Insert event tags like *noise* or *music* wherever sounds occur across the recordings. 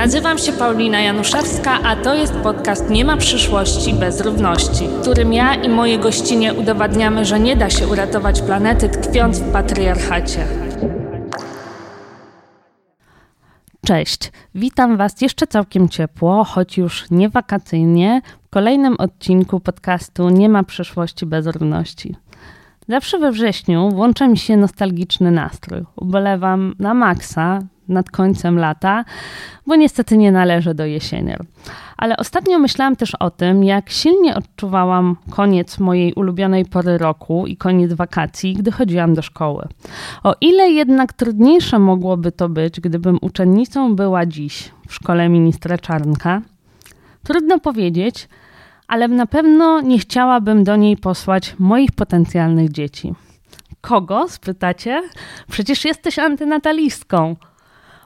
Nazywam się Paulina Januszewska, a to jest podcast Nie ma przyszłości bez równości, w którym ja i moje gościnie udowadniamy, że nie da się uratować planety tkwiąc w patriarchacie. Cześć, witam Was jeszcze całkiem ciepło, choć już nie wakacyjnie, w kolejnym odcinku podcastu Nie ma przyszłości bez równości. Zawsze we wrześniu włącza mi się nostalgiczny nastrój. Ubolewam na maksa nad końcem lata, bo niestety nie należę do jesienier. Ale ostatnio myślałam też o tym, jak silnie odczuwałam koniec mojej ulubionej pory roku i koniec wakacji, gdy chodziłam do szkoły. O ile jednak trudniejsze mogłoby to być, gdybym uczennicą była dziś w szkole ministra Czarnka, trudno powiedzieć, ale na pewno nie chciałabym do niej posłać moich potencjalnych dzieci. Kogo? spytacie? Przecież jesteś antynatalistką.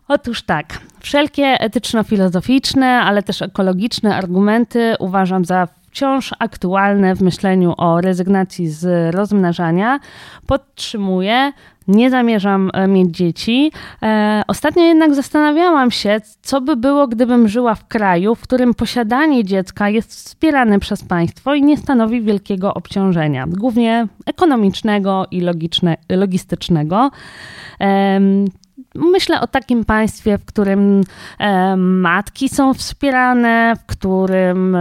Otóż tak, wszelkie etyczno-filozoficzne, ale też ekologiczne argumenty uważam za wciąż aktualne w myśleniu o rezygnacji z rozmnażania. Podtrzymuję, nie zamierzam e, mieć dzieci. E, ostatnio jednak zastanawiałam się, co by było, gdybym żyła w kraju, w którym posiadanie dziecka jest wspierane przez państwo i nie stanowi wielkiego obciążenia, głównie ekonomicznego i logiczne, logistycznego. Myślę o takim państwie, w którym matki są wspierane, w którym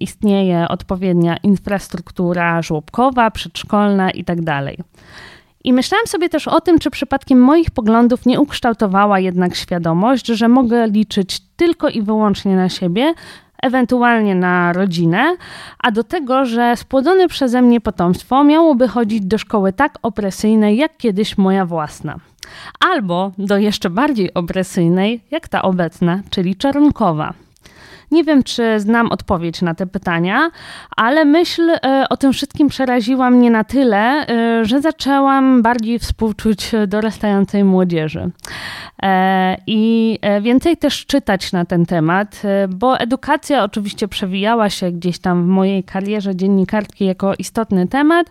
istnieje odpowiednia infrastruktura żłobkowa, przedszkolna itd. Tak I myślałam sobie też o tym, czy przypadkiem moich poglądów nie ukształtowała jednak świadomość, że mogę liczyć tylko i wyłącznie na siebie, ewentualnie na rodzinę, a do tego, że spłodzone przeze mnie potomstwo miałoby chodzić do szkoły tak opresyjnej, jak kiedyś moja własna albo do jeszcze bardziej opresyjnej, jak ta obecna, czyli czarnkowa. Nie wiem, czy znam odpowiedź na te pytania, ale myśl e, o tym wszystkim przeraziła mnie na tyle, e, że zaczęłam bardziej współczuć dorastającej młodzieży. E, I więcej też czytać na ten temat, bo edukacja oczywiście przewijała się gdzieś tam w mojej karierze dziennikarki jako istotny temat,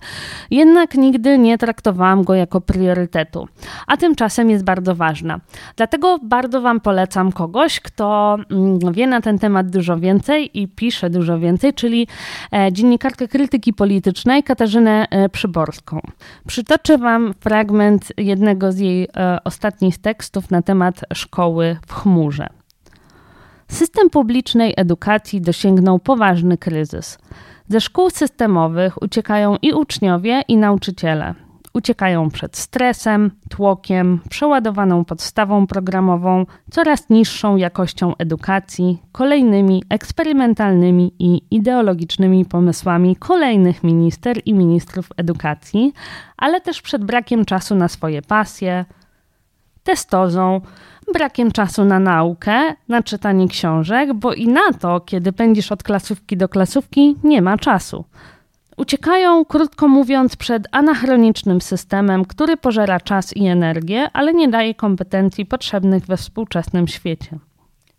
jednak nigdy nie traktowałam go jako priorytetu. A tymczasem jest bardzo ważna. Dlatego bardzo Wam polecam kogoś, kto mm, wie na ten temat dużo więcej i pisze dużo więcej, czyli e, dziennikarkę krytyki politycznej Katarzynę e, Przyborską. Przytoczę Wam fragment jednego z jej e, ostatnich tekstów na temat szkoły w chmurze. System publicznej edukacji dosięgnął poważny kryzys. Ze szkół systemowych uciekają i uczniowie, i nauczyciele. Uciekają przed stresem, tłokiem, przeładowaną podstawą programową, coraz niższą jakością edukacji, kolejnymi eksperymentalnymi i ideologicznymi pomysłami kolejnych minister i ministrów edukacji, ale też przed brakiem czasu na swoje pasje, testozą, brakiem czasu na naukę, na czytanie książek, bo i na to, kiedy pędzisz od klasówki do klasówki, nie ma czasu. Uciekają, krótko mówiąc, przed anachronicznym systemem, który pożera czas i energię, ale nie daje kompetencji potrzebnych we współczesnym świecie.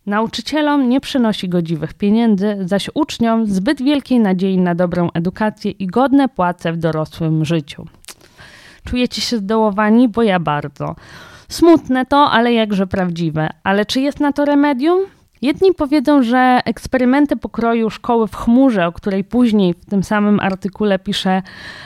Nauczycielom nie przynosi godziwych pieniędzy, zaś uczniom zbyt wielkiej nadziei na dobrą edukację i godne płace w dorosłym życiu. Czujecie się zdołowani? Bo ja bardzo. Smutne to, ale jakże prawdziwe. Ale czy jest na to remedium? Jedni powiedzą, że eksperymenty pokroju szkoły w chmurze, o której później w tym samym artykule pisze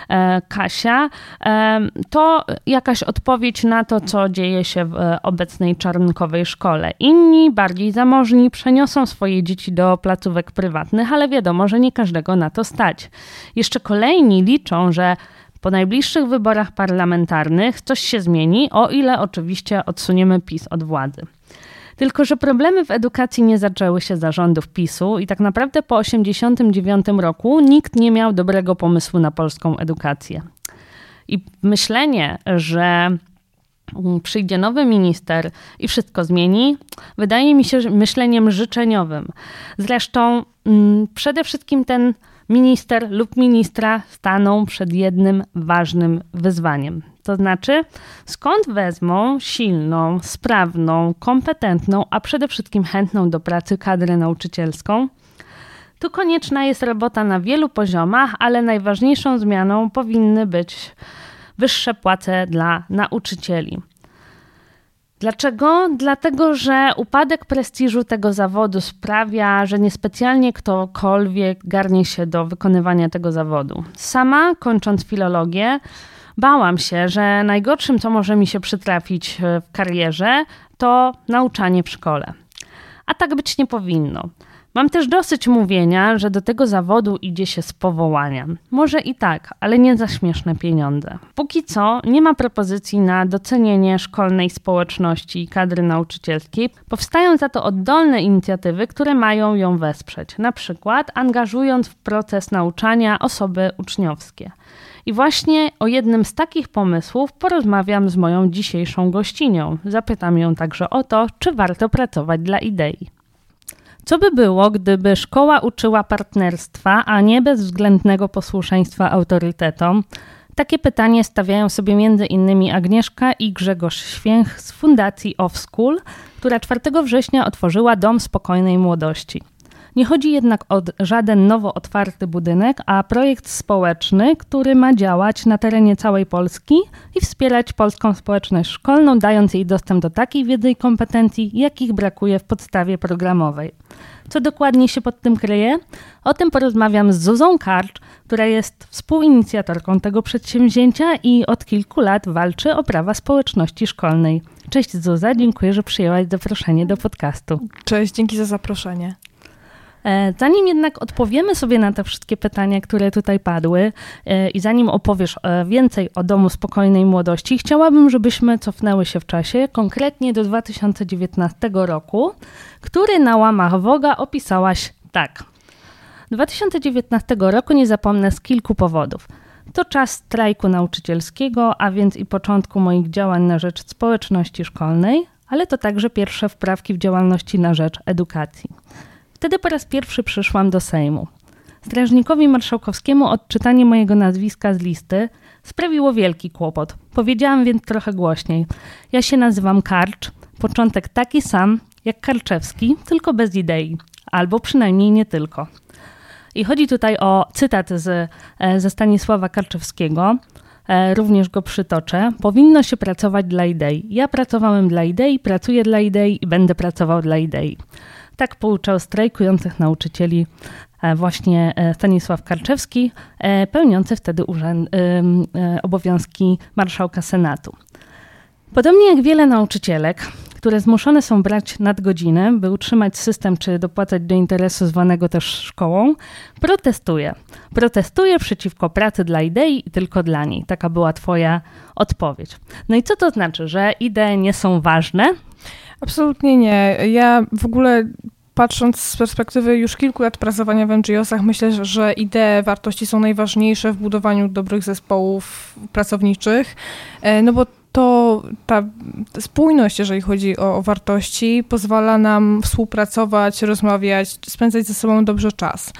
e, Kasia, e, to jakaś odpowiedź na to, co dzieje się w e, obecnej czarnkowej szkole. Inni, bardziej zamożni, przeniosą swoje dzieci do placówek prywatnych, ale wiadomo, że nie każdego na to stać. Jeszcze kolejni liczą, że po najbliższych wyborach parlamentarnych coś się zmieni, o ile oczywiście odsuniemy PiS od władzy. Tylko, że problemy w edukacji nie zaczęły się za rządów PiSu i tak naprawdę po 1989 roku nikt nie miał dobrego pomysłu na polską edukację. I myślenie, że przyjdzie nowy minister i wszystko zmieni, wydaje mi się myśleniem życzeniowym. Zresztą mm, przede wszystkim ten minister lub ministra staną przed jednym ważnym wyzwaniem. To znaczy, skąd wezmą silną, sprawną, kompetentną, a przede wszystkim chętną do pracy kadrę nauczycielską? Tu konieczna jest robota na wielu poziomach, ale najważniejszą zmianą powinny być wyższe płace dla nauczycieli. Dlaczego? Dlatego, że upadek prestiżu tego zawodu sprawia, że niespecjalnie ktokolwiek garnie się do wykonywania tego zawodu. Sama, kończąc filologię, bałam się, że najgorszym, co może mi się przytrafić w karierze, to nauczanie w szkole. A tak być nie powinno. Mam też dosyć mówienia, że do tego zawodu idzie się z powołania. Może i tak, ale nie za śmieszne pieniądze. Póki co nie ma propozycji na docenienie szkolnej społeczności i kadry nauczycielskiej. Powstają za to oddolne inicjatywy, które mają ją wesprzeć, na przykład angażując w proces nauczania osoby uczniowskie. I właśnie o jednym z takich pomysłów porozmawiam z moją dzisiejszą gościnią. Zapytam ją także o to, czy warto pracować dla idei. Co by było, gdyby szkoła uczyła partnerstwa, a nie bezwzględnego posłuszeństwa autorytetom? Takie pytanie stawiają sobie m.in. Agnieszka i Grzegorz Święch z Fundacji Off School, która 4 września otworzyła Dom Spokojnej Młodości. Nie chodzi jednak o żaden nowo otwarty budynek, a projekt społeczny, który ma działać na terenie całej Polski i wspierać polską społeczność szkolną, dając jej dostęp do takiej wiedzy i kompetencji, jakich brakuje w podstawie programowej. Co dokładnie się pod tym kryje? O tym porozmawiam z Zuzą Karcz, która jest współinicjatorką tego przedsięwzięcia i od kilku lat walczy o prawa społeczności szkolnej. Cześć Zuza, dziękuję, że przyjęłaś zaproszenie do podcastu. Cześć, dzięki za zaproszenie. E, zanim jednak odpowiemy sobie na te wszystkie pytania, które tutaj padły e, i zanim opowiesz e, więcej o Domu Spokojnej Młodości, chciałabym, żebyśmy cofnęły się w czasie, konkretnie do 2019 roku, który na łamach Woga opisałaś tak. 2019 roku nie zapomnę z kilku powodów. To czas strajku nauczycielskiego, a więc i początku moich działań na rzecz społeczności szkolnej, ale to także pierwsze wprawki w działalności na rzecz edukacji. Wtedy po raz pierwszy przyszłam do Sejmu. Strażnikowi marszałkowskiemu odczytanie mojego nazwiska z listy sprawiło wielki kłopot. Powiedziałam więc trochę głośniej. Ja się nazywam Karcz, początek taki sam jak Karczewski, tylko bez idei. Albo przynajmniej nie tylko. I chodzi tutaj o cytat z, e, ze Stanisława Karczewskiego, e, również go przytoczę. Powinno się pracować dla idei. Ja pracowałem dla idei, pracuję dla idei i będę pracował dla idei. Tak pouczał strajkujących nauczycieli e, właśnie e, Stanisław Karczewski, e, pełniący wtedy urząd, obowiązki marszałka Senatu. Podobnie jak wiele nauczycielek, które zmuszone są brać nadgodziny, by utrzymać system czy dopłacać do interesu zwanego też szkołą, protestuje. Protestuje przeciwko pracy dla idei i tylko dla niej. Taka była Twoja odpowiedź. No i co to znaczy, że idee nie są ważne? Absolutnie nie. Ja w ogóle patrząc z perspektywy już kilku lat pracowania w NGO-sach, myślę, że idee, wartości są najważniejsze w budowaniu dobrych zespołów pracowniczych, e, no bo to ta spójność, jeżeli chodzi o, o, wartości, pozwala nam współpracować, rozmawiać, spędzać ze sobą dobrze czas.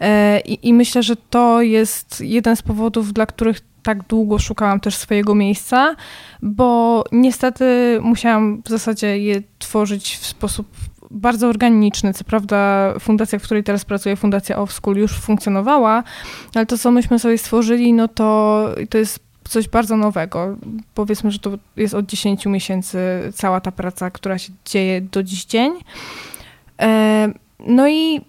E, I, I, myślę, że to jest jeden z powodów, dla których tak długo szukałam też swojego miejsca, bo niestety musiałam w zasadzie je tworzyć w sposób bardzo organiczny. Co prawda fundacja, w której teraz pracuję, Fundacja Off School już funkcjonowała, ale to, co myśmy sobie stworzyli, no to, to jest coś bardzo nowego. Powiedzmy, że to jest od 10 miesięcy cała ta praca, która się dzieje do dziś dzień. E, no i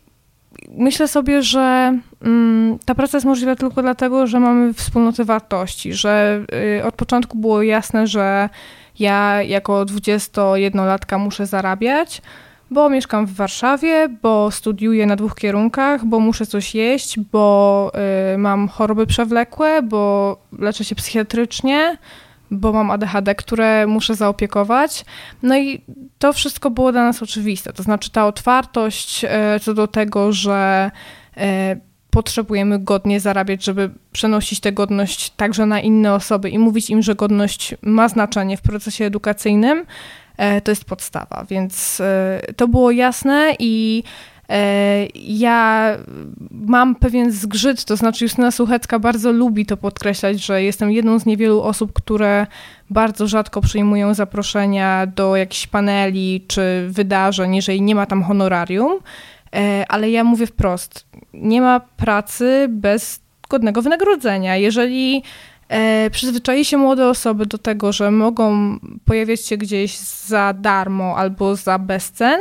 myślę sobie, że mm, ta praca jest możliwa tylko dlatego, że mamy wspólnoty wartości, że y, od początku było jasne, że ja jako 21-latka muszę zarabiać, bo mieszkam w Warszawie, bo studiuję na dwóch kierunkach, bo muszę coś jeść, bo y, mam choroby przewlekłe, bo leczę się psychiatrycznie, bo mam ADHD, które muszę zaopiekować. No i to wszystko było dla nas oczywiste. To znaczy ta otwartość y, co do tego, że y, potrzebujemy godnie zarabiać, żeby przenosić tę godność także na inne osoby i mówić im, że godność ma znaczenie w procesie edukacyjnym, E, to jest podstawa. Więc e, to było jasne i e, ja mam pewien zgrzyt, to znaczy Justyna Suchecka bardzo lubi to podkreślać, że jestem jedną z niewielu osób, które bardzo rzadko przyjmują zaproszenia do jakichś paneli czy wydarzeń, jeżeli nie ma tam honorarium, ale ja mówię wprost, nie ma pracy bez godnego wynagrodzenia. Jeżeli e, przyzwyczai się młode osoby do tego, że mogą pojawiać się gdzieś za darmo albo za bezcen,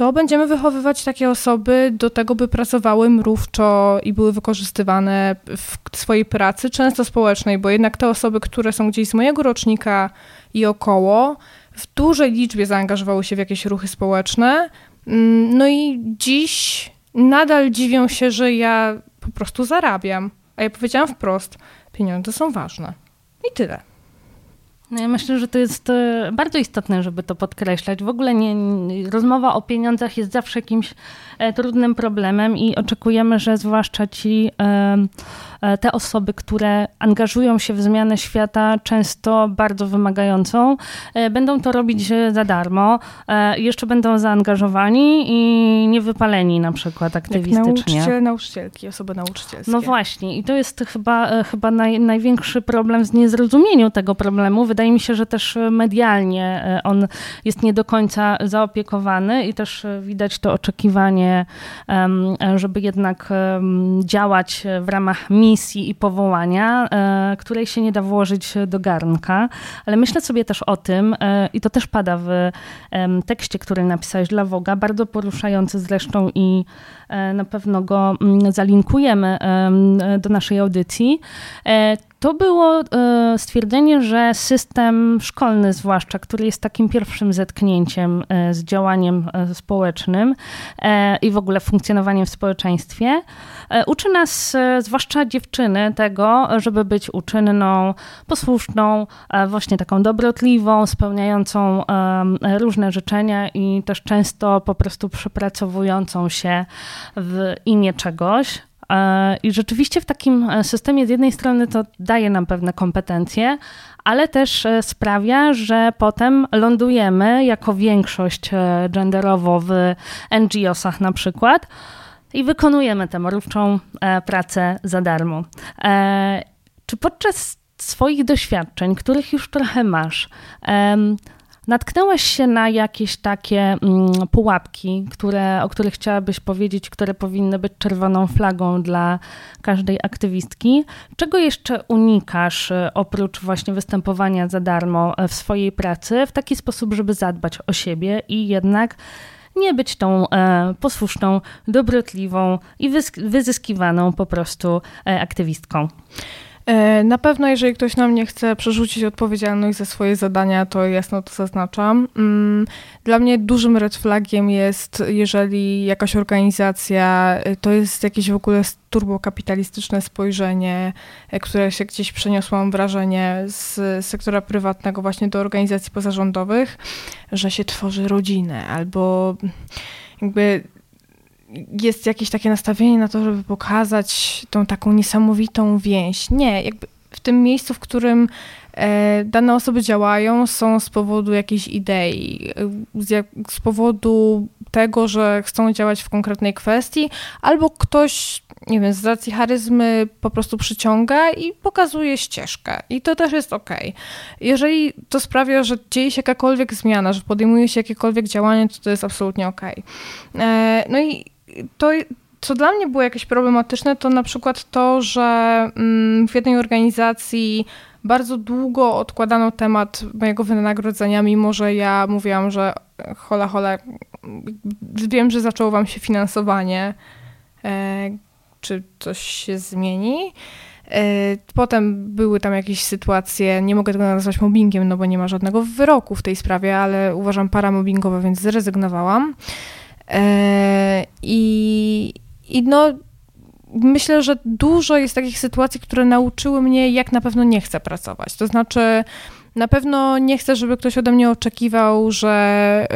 to będziemy wychowywać takie osoby do tego, by pracowały mrówczo i były wykorzystywane w swojej pracy, często społecznej, bo jednak te osoby, które są gdzieś z mojego rocznika i około, w dużej liczbie zaangażowały się w jakieś ruchy społeczne. Mm, no i dziś nadal dziwią się, że ja po prostu zarabiam. A ja powiedziałam wprost, pieniądze są ważne. I tyle. No ja myślę, że to jest e, bardzo istotne, żeby to podkreślać. W ogóle nie, rozmowa o pieniądzach jest zawsze jakimś e, trudnym problemem i oczekujemy, że zwłaszcza ci E, te osoby, które angażują się w zmianę świata, często bardzo wymagającą, będą to robić za darmo, jeszcze będą zaangażowani i niewypaleni na przykład aktywistycznie. Jak nauczycielki, osoby nauczycielskie. No właśnie i to jest chyba, chyba naj, największy problem z niezrozumieniu tego problemu. Wydaje mi się, że też medialnie on jest nie do końca zaopiekowany i też widać to oczekiwanie, żeby jednak działać w ramach misji i powołania, e, której się nie da włożyć do garnka, ale myślę sobie też o tym, e, i to też pada w tekście, który napisałeś dla Woga, bardzo poruszający zresztą i e, na pewno go mm, zalinkujemy do naszej audycji. To było e, stwierdzenie, że system szkolny, zwłaszcza, który jest takim pierwszym zetknięciem e, z działaniem e, społecznym i w ogóle funkcjonowaniem w społeczeństwie, uczy nas, zwłaszcza dziewczyny, tego, żeby być uczynną, posłuszną, właśnie taką dobrotliwą, spełniającą różne życzenia i też często po prostu przepracowującą się w imię czegoś. E, I rzeczywiście w takim e, systemie z jednej strony to daje nam pewne kompetencje, ale też e, sprawia, że potem lądujemy jako większość genderowo w NGO-sach na przykład i wykonujemy tę mrówczą pracę za darmo. Czy podczas swoich doświadczeń, których już trochę masz, Natknęłaś się na jakieś takie mm, pułapki, które, o których chciałabyś powiedzieć, które powinny być czerwoną flagą dla każdej aktywistki? Czego jeszcze unikasz e, oprócz właśnie występowania za darmo e, w swojej pracy w taki sposób, żeby zadbać o siebie i jednak nie być tą e, posłuszną, dobrotliwą i wyzyskiwaną po prostu e, aktywistką? E, na pewno, jeżeli ktoś na mnie chce przerzucić odpowiedzialność za swoje zadania, to jasno to zaznaczam. Mm, dla mnie dużym red flagiem jest, jeżeli jakaś organizacja e, to jest jakieś w ogóle turbokapitalistyczne spojrzenie, e, które się gdzieś przeniosło, mam wrażenie, z sektora prywatnego właśnie do organizacji pozarządowych, że się tworzy rodzinę albo jakby jest jakieś takie nastawienie na to, żeby pokazać tą taką niesamowitą więź. Nie, jakby w tym miejscu, w którym e, dane osoby działają, są z powodu jakiejś idei, z, powodu tego, że chcą działać w konkretnej kwestii, albo ktoś, nie wiem, z racji charyzmy po prostu przyciąga i pokazuje ścieżkę. I to też jest ok. Jeżeli to sprawia, że dzieje się jakakolwiek zmiana, że podejmuje się jakiekolwiek działanie, to to jest absolutnie ok. E, no i to, co dla mnie było jakieś problematyczne, to na przykład to, że mm, w jednej organizacji bardzo długo odkładano temat mojego wynagrodzenia, mimo że ja mówiłam, że hola, hola, wiem, że zaczęło wam się finansowanie, e, czy coś się zmieni. E, potem były tam jakieś sytuacje, nie mogę tego nazwać mobbingiem, no bo nie ma żadnego wyroku w tej sprawie, ale uważam paramobbingowe, więc zrezygnowałam. E, I, i no, myślę, że dużo jest takich sytuacji, które nauczyły mnie, jak na pewno nie chcę pracować. To znaczy, na pewno nie chcę, żeby ktoś ode mnie oczekiwał, że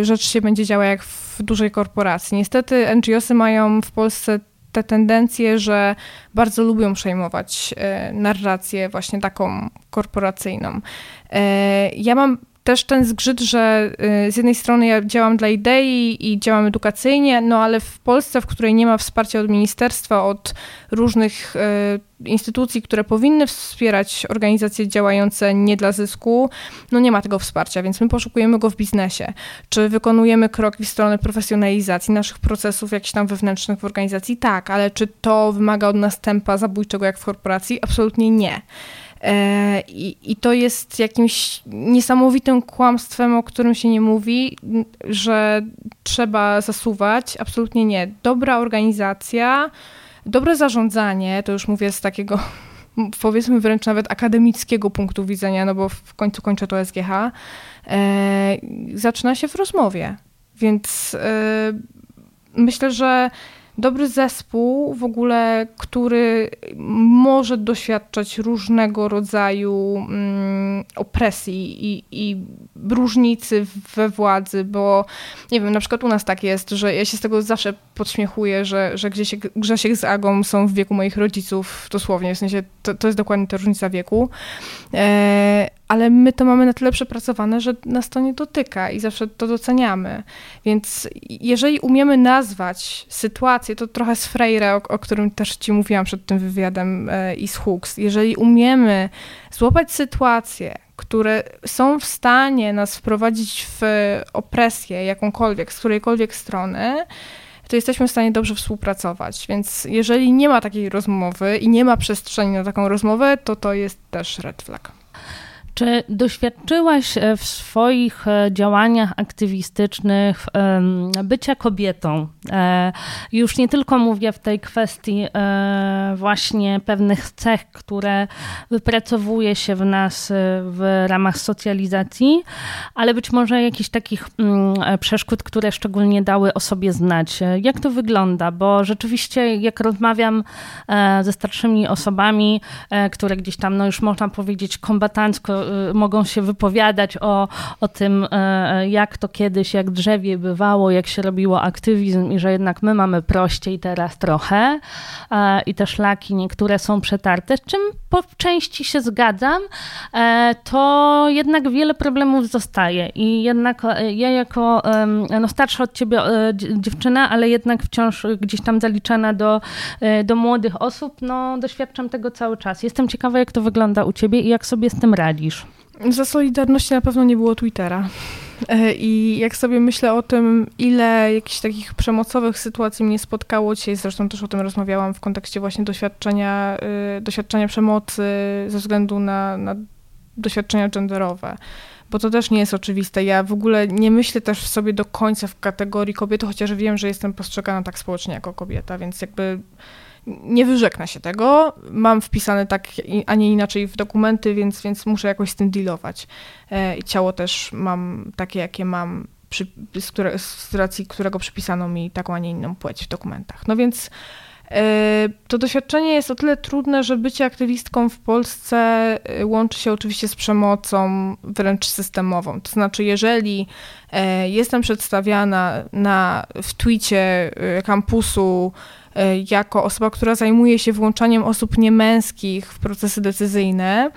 y, rzecz się będzie działa jak w dużej korporacji. Niestety NGOsy mają w Polsce tę tendencję, że bardzo lubią przejmować y, narrację właśnie taką korporacyjną. Y, ja mam też ten zgrzyt, że y, z jednej strony ja działam dla idei i działam edukacyjnie, no ale w Polsce, w której nie ma wsparcia od ministerstwa, od różnych y, instytucji, które powinny wspierać organizacje działające nie dla zysku, no nie ma tego wsparcia, więc my poszukujemy go w biznesie. Czy wykonujemy krok w stronę profesjonalizacji naszych procesów jakichś tam wewnętrznych w organizacji? Tak, ale czy to wymaga od nas tempa zabójczego jak w korporacji? Absolutnie nie. E, I, I to jest jakimś niesamowitym kłamstwem, o którym się nie mówi, że trzeba zasuwać. Absolutnie nie. Dobra organizacja, dobre zarządzanie, to już mówię z takiego *laughs* powiedzmy wręcz nawet akademickiego punktu widzenia, no bo w końcu kończę to SGH, e, zaczyna się w rozmowie. Więc e, myślę, że dobry zespół w ogóle, który może doświadczać różnego rodzaju mm, opresji i, i różnicy we władzy, bo nie wiem, na przykład u nas tak jest, że ja się z tego zawsze podśmiechuję, że, że gdzieś Grzesiek z Agą są w wieku moich rodziców, dosłownie, w sensie to, to jest dokładnie ta różnica wieku. E, ale my to mamy na tyle przepracowane, że nas to nie dotyka i zawsze to doceniamy. Więc jeżeli umiemy nazwać sytuację, to trochę z Freire, o, o którym też ci mówiłam przed tym wywiadem e, i z Hooks, jeżeli umiemy złapać sytuacje, które są w stanie nas wprowadzić w opresję jakąkolwiek, z którejkolwiek strony, to jesteśmy w stanie dobrze współpracować. Więc jeżeli nie ma takiej rozmowy i nie ma przestrzeni na taką rozmowę, to to jest też red flag. Czy doświadczyłaś e, w swoich e, działaniach aktywistycznych bycia kobietą? E, już nie tylko mówię w tej kwestii właśnie pewnych cech, które wypracowuje się w nas w ramach socjalizacji, ale być może jakichś takich mm, przeszkód, które szczególnie dały o sobie znać. Jak to wygląda? Bo rzeczywiście, jak rozmawiam ze starszymi osobami, które gdzieś tam, no już można powiedzieć, kombatancko mogą się wypowiadać o, o tym, e, jak to kiedyś, jak drzewie bywało, jak się robiło aktywizm i że jednak my mamy prościej teraz trochę e, i te szlaki niektóre są przetarte, z czym po części się zgadzam, e, to jednak wiele problemów zostaje i jednak ja jako no starsza od ciebie dziewczyna, ale jednak wciąż gdzieś tam zaliczana do, do młodych osób, no doświadczam tego cały czas. Jestem ciekawa, jak to wygląda u ciebie i jak sobie z tym radzisz. Za Solidarności na pewno nie było Twittera. E, I jak sobie myślę o tym, ile jakichś takich przemocowych sytuacji mnie spotkało dzisiaj, zresztą też o tym rozmawiałam w kontekście właśnie doświadczenia, y, doświadczenia przemocy ze względu na, na doświadczenia genderowe bo to też nie jest oczywiste. Ja w ogóle nie myślę też w sobie do końca w kategorii kobiety, chociaż wiem, że jestem postrzegana tak społecznie jako kobieta, więc jakby nie wyrzeknę się tego. Mam wpisane tak, a nie inaczej w dokumenty, więc, więc muszę jakoś z tym dealować. E, I ciało też mam takie, jakie mam, przy, z, które, z racji którego przypisano mi taką, a nie inną płeć w dokumentach. No więc e, to doświadczenie jest o tyle trudne, że bycie aktywistką w Polsce e, łączy się oczywiście z przemocą wręcz systemową. To znaczy, jeżeli jestem przedstawiana na, w twicie kampusu, jako osoba, która zajmuje się włączaniem osób niemęskich w procesy decyzyjne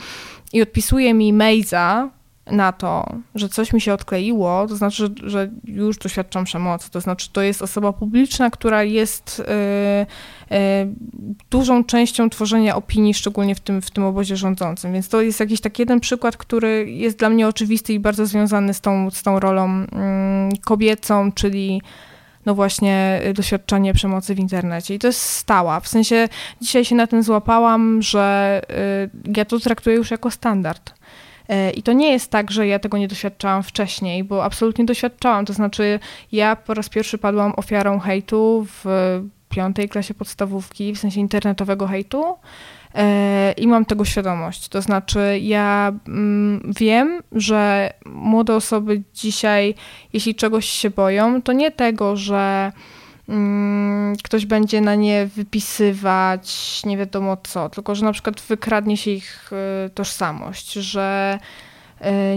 i odpisuje mi Mejza na to, że coś mi się odkleiło, to znaczy, że, już doświadczam przemocy. To znaczy, to jest osoba publiczna, która jest y, y, dużą częścią tworzenia opinii, szczególnie w tym, w tym obozie rządzącym. Więc to jest jakiś taki jeden przykład, który jest dla mnie oczywisty i bardzo związany z tą, z tą rolą y, kobiecą, czyli no właśnie y, doświadczenie przemocy w internecie. I to jest stała. W sensie dzisiaj się na tym złapałam, że y, ja to traktuję już jako standard. Y, I to nie jest tak, że ja tego nie doświadczałam wcześniej, bo absolutnie doświadczałam. To znaczy, ja po raz pierwszy padłam ofiarą hejtu w piątej klasie podstawówki, w sensie internetowego hejtu. E, i mam tego świadomość. To znaczy, ja mm, wiem, że młode osoby dzisiaj, jeśli czegoś się boją, to nie tego, że mm, ktoś będzie na nie wypisywać nie wiadomo co, tylko że na przykład wykradnie się ich y, tożsamość, że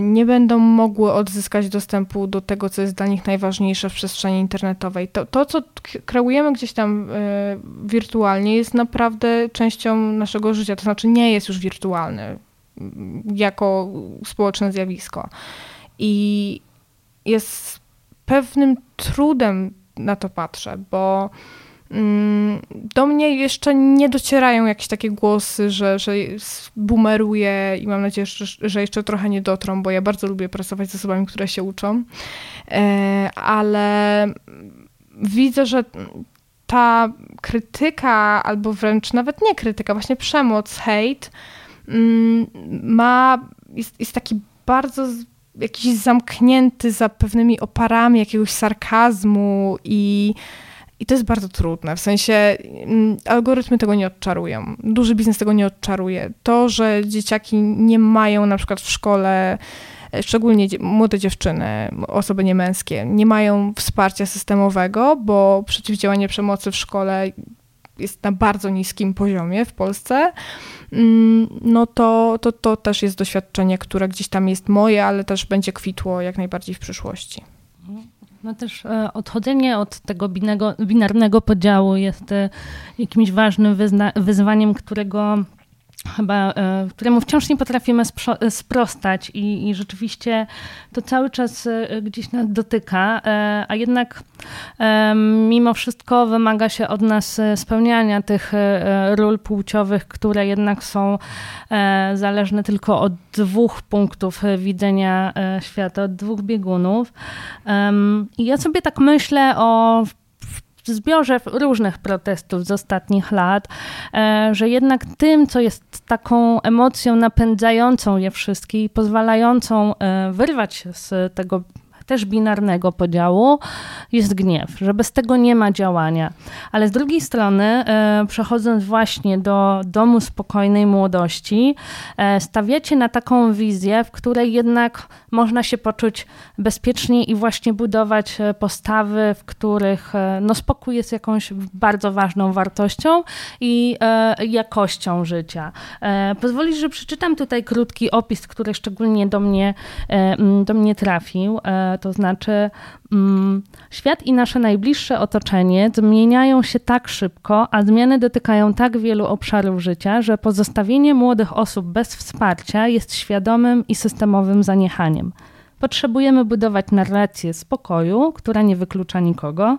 nie będą mogły odzyskać dostępu do tego, co jest dla nich najważniejsze w przestrzeni internetowej. To, to co kreujemy gdzieś tam e, wirtualnie, jest naprawdę częścią naszego życia, to znaczy nie jest już wirtualny jako społeczne zjawisko. I jest pewnym trudem na to patrzę, bo mm, do mnie jeszcze nie docierają jakieś takie głosy, że, że boomeruję i mam nadzieję, że, że jeszcze trochę nie dotrą, bo ja bardzo lubię pracować z osobami, które się uczą, e, ale widzę, że ta krytyka, albo wręcz nawet nie krytyka, właśnie przemoc, hejt, mm, ma, jest, jest taki bardzo jakiś zamknięty za pewnymi oparami jakiegoś sarkazmu i, i to jest bardzo trudne. W sensie mm, algorytmy tego nie odczarują. Duży biznes tego nie odczaruje. To, że dzieciaki nie mają na przykład w szkole e, szczególnie młode dziewczyny, osoby niemęskie, nie mają wsparcia systemowego, bo przeciwdziałanie przemocy w szkole jest na bardzo niskim poziomie w Polsce, mm, no to, to, to też jest doświadczenie, które gdzieś tam jest moje, ale też będzie kwitło jak najbardziej w przyszłości. No też e, odchodzenie od tego binego, binarnego podziału jest e, jakimś ważnym wyzwaniem, którego chyba, e, któremu wciąż nie potrafimy sprostać i, i, rzeczywiście to cały czas e, gdzieś nas dotyka, e, a jednak mimo wszystko wymaga się od nas spełniania tych ról płciowych, które jednak są zależne tylko od dwóch punktów widzenia świata, od dwóch biegunów. I ja sobie tak myślę o zbiorze różnych protestów z ostatnich lat, e, że jednak tym, co jest taką emocją napędzającą je wszystkie i pozwalającą e, wyrwać się z tego też binarnego podziału, jest gniew, że bez tego nie ma działania. Ale z drugiej strony, e, przechodząc właśnie do domu spokojnej młodości, e, stawiacie na taką wizję, w której jednak można się poczuć bezpiecznie i właśnie budować e, postawy, w których no, spokój jest jakąś bardzo ważną wartością i jakością życia. Pozwolisz, że przeczytam tutaj krótki opis, który szczególnie do mnie, do mnie trafił to znaczy mm, świat i nasze najbliższe otoczenie zmieniają się tak szybko, a zmiany dotykają tak wielu obszarów życia, że pozostawienie młodych osób bez wsparcia jest świadomym i systemowym zaniechaniem. Potrzebujemy budować narrację spokoju, która nie wyklucza nikogo,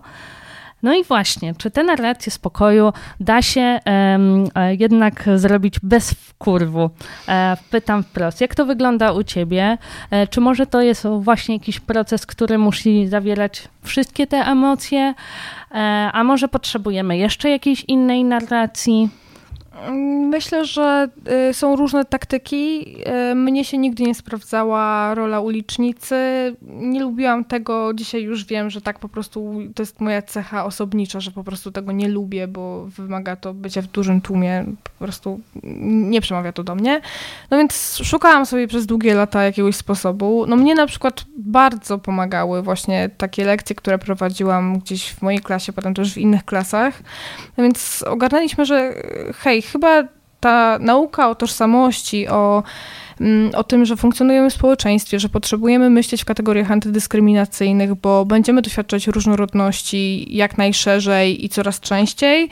no i właśnie, czy tę narrację spokoju da się um, jednak zrobić bez wkurwu? E, pytam wprost, jak to wygląda u ciebie? E, czy może to jest właśnie jakiś proces, który musi zawierać wszystkie te emocje? E, a może potrzebujemy jeszcze jakiejś innej narracji? Myślę, że y, są różne taktyki. Y, mnie się nigdy nie sprawdzała rola ulicznicy. Nie lubiłam tego. Dzisiaj już wiem, że tak po prostu to jest moja cecha osobnicza, że po prostu tego nie lubię, bo wymaga to bycia w dużym tłumie. Po prostu nie przemawia to do mnie. No więc szukałam sobie przez długie lata jakiegoś sposobu. No mnie na przykład bardzo pomagały właśnie takie lekcje, które prowadziłam gdzieś w mojej klasie, potem też w innych klasach. No więc ogarnęliśmy, że hej, chyba ta nauka o tożsamości, o, mm, o tym, że funkcjonujemy w społeczeństwie, że potrzebujemy myśleć w kategoriach antydyskryminacyjnych, bo będziemy doświadczać różnorodności jak najszerzej i coraz częściej,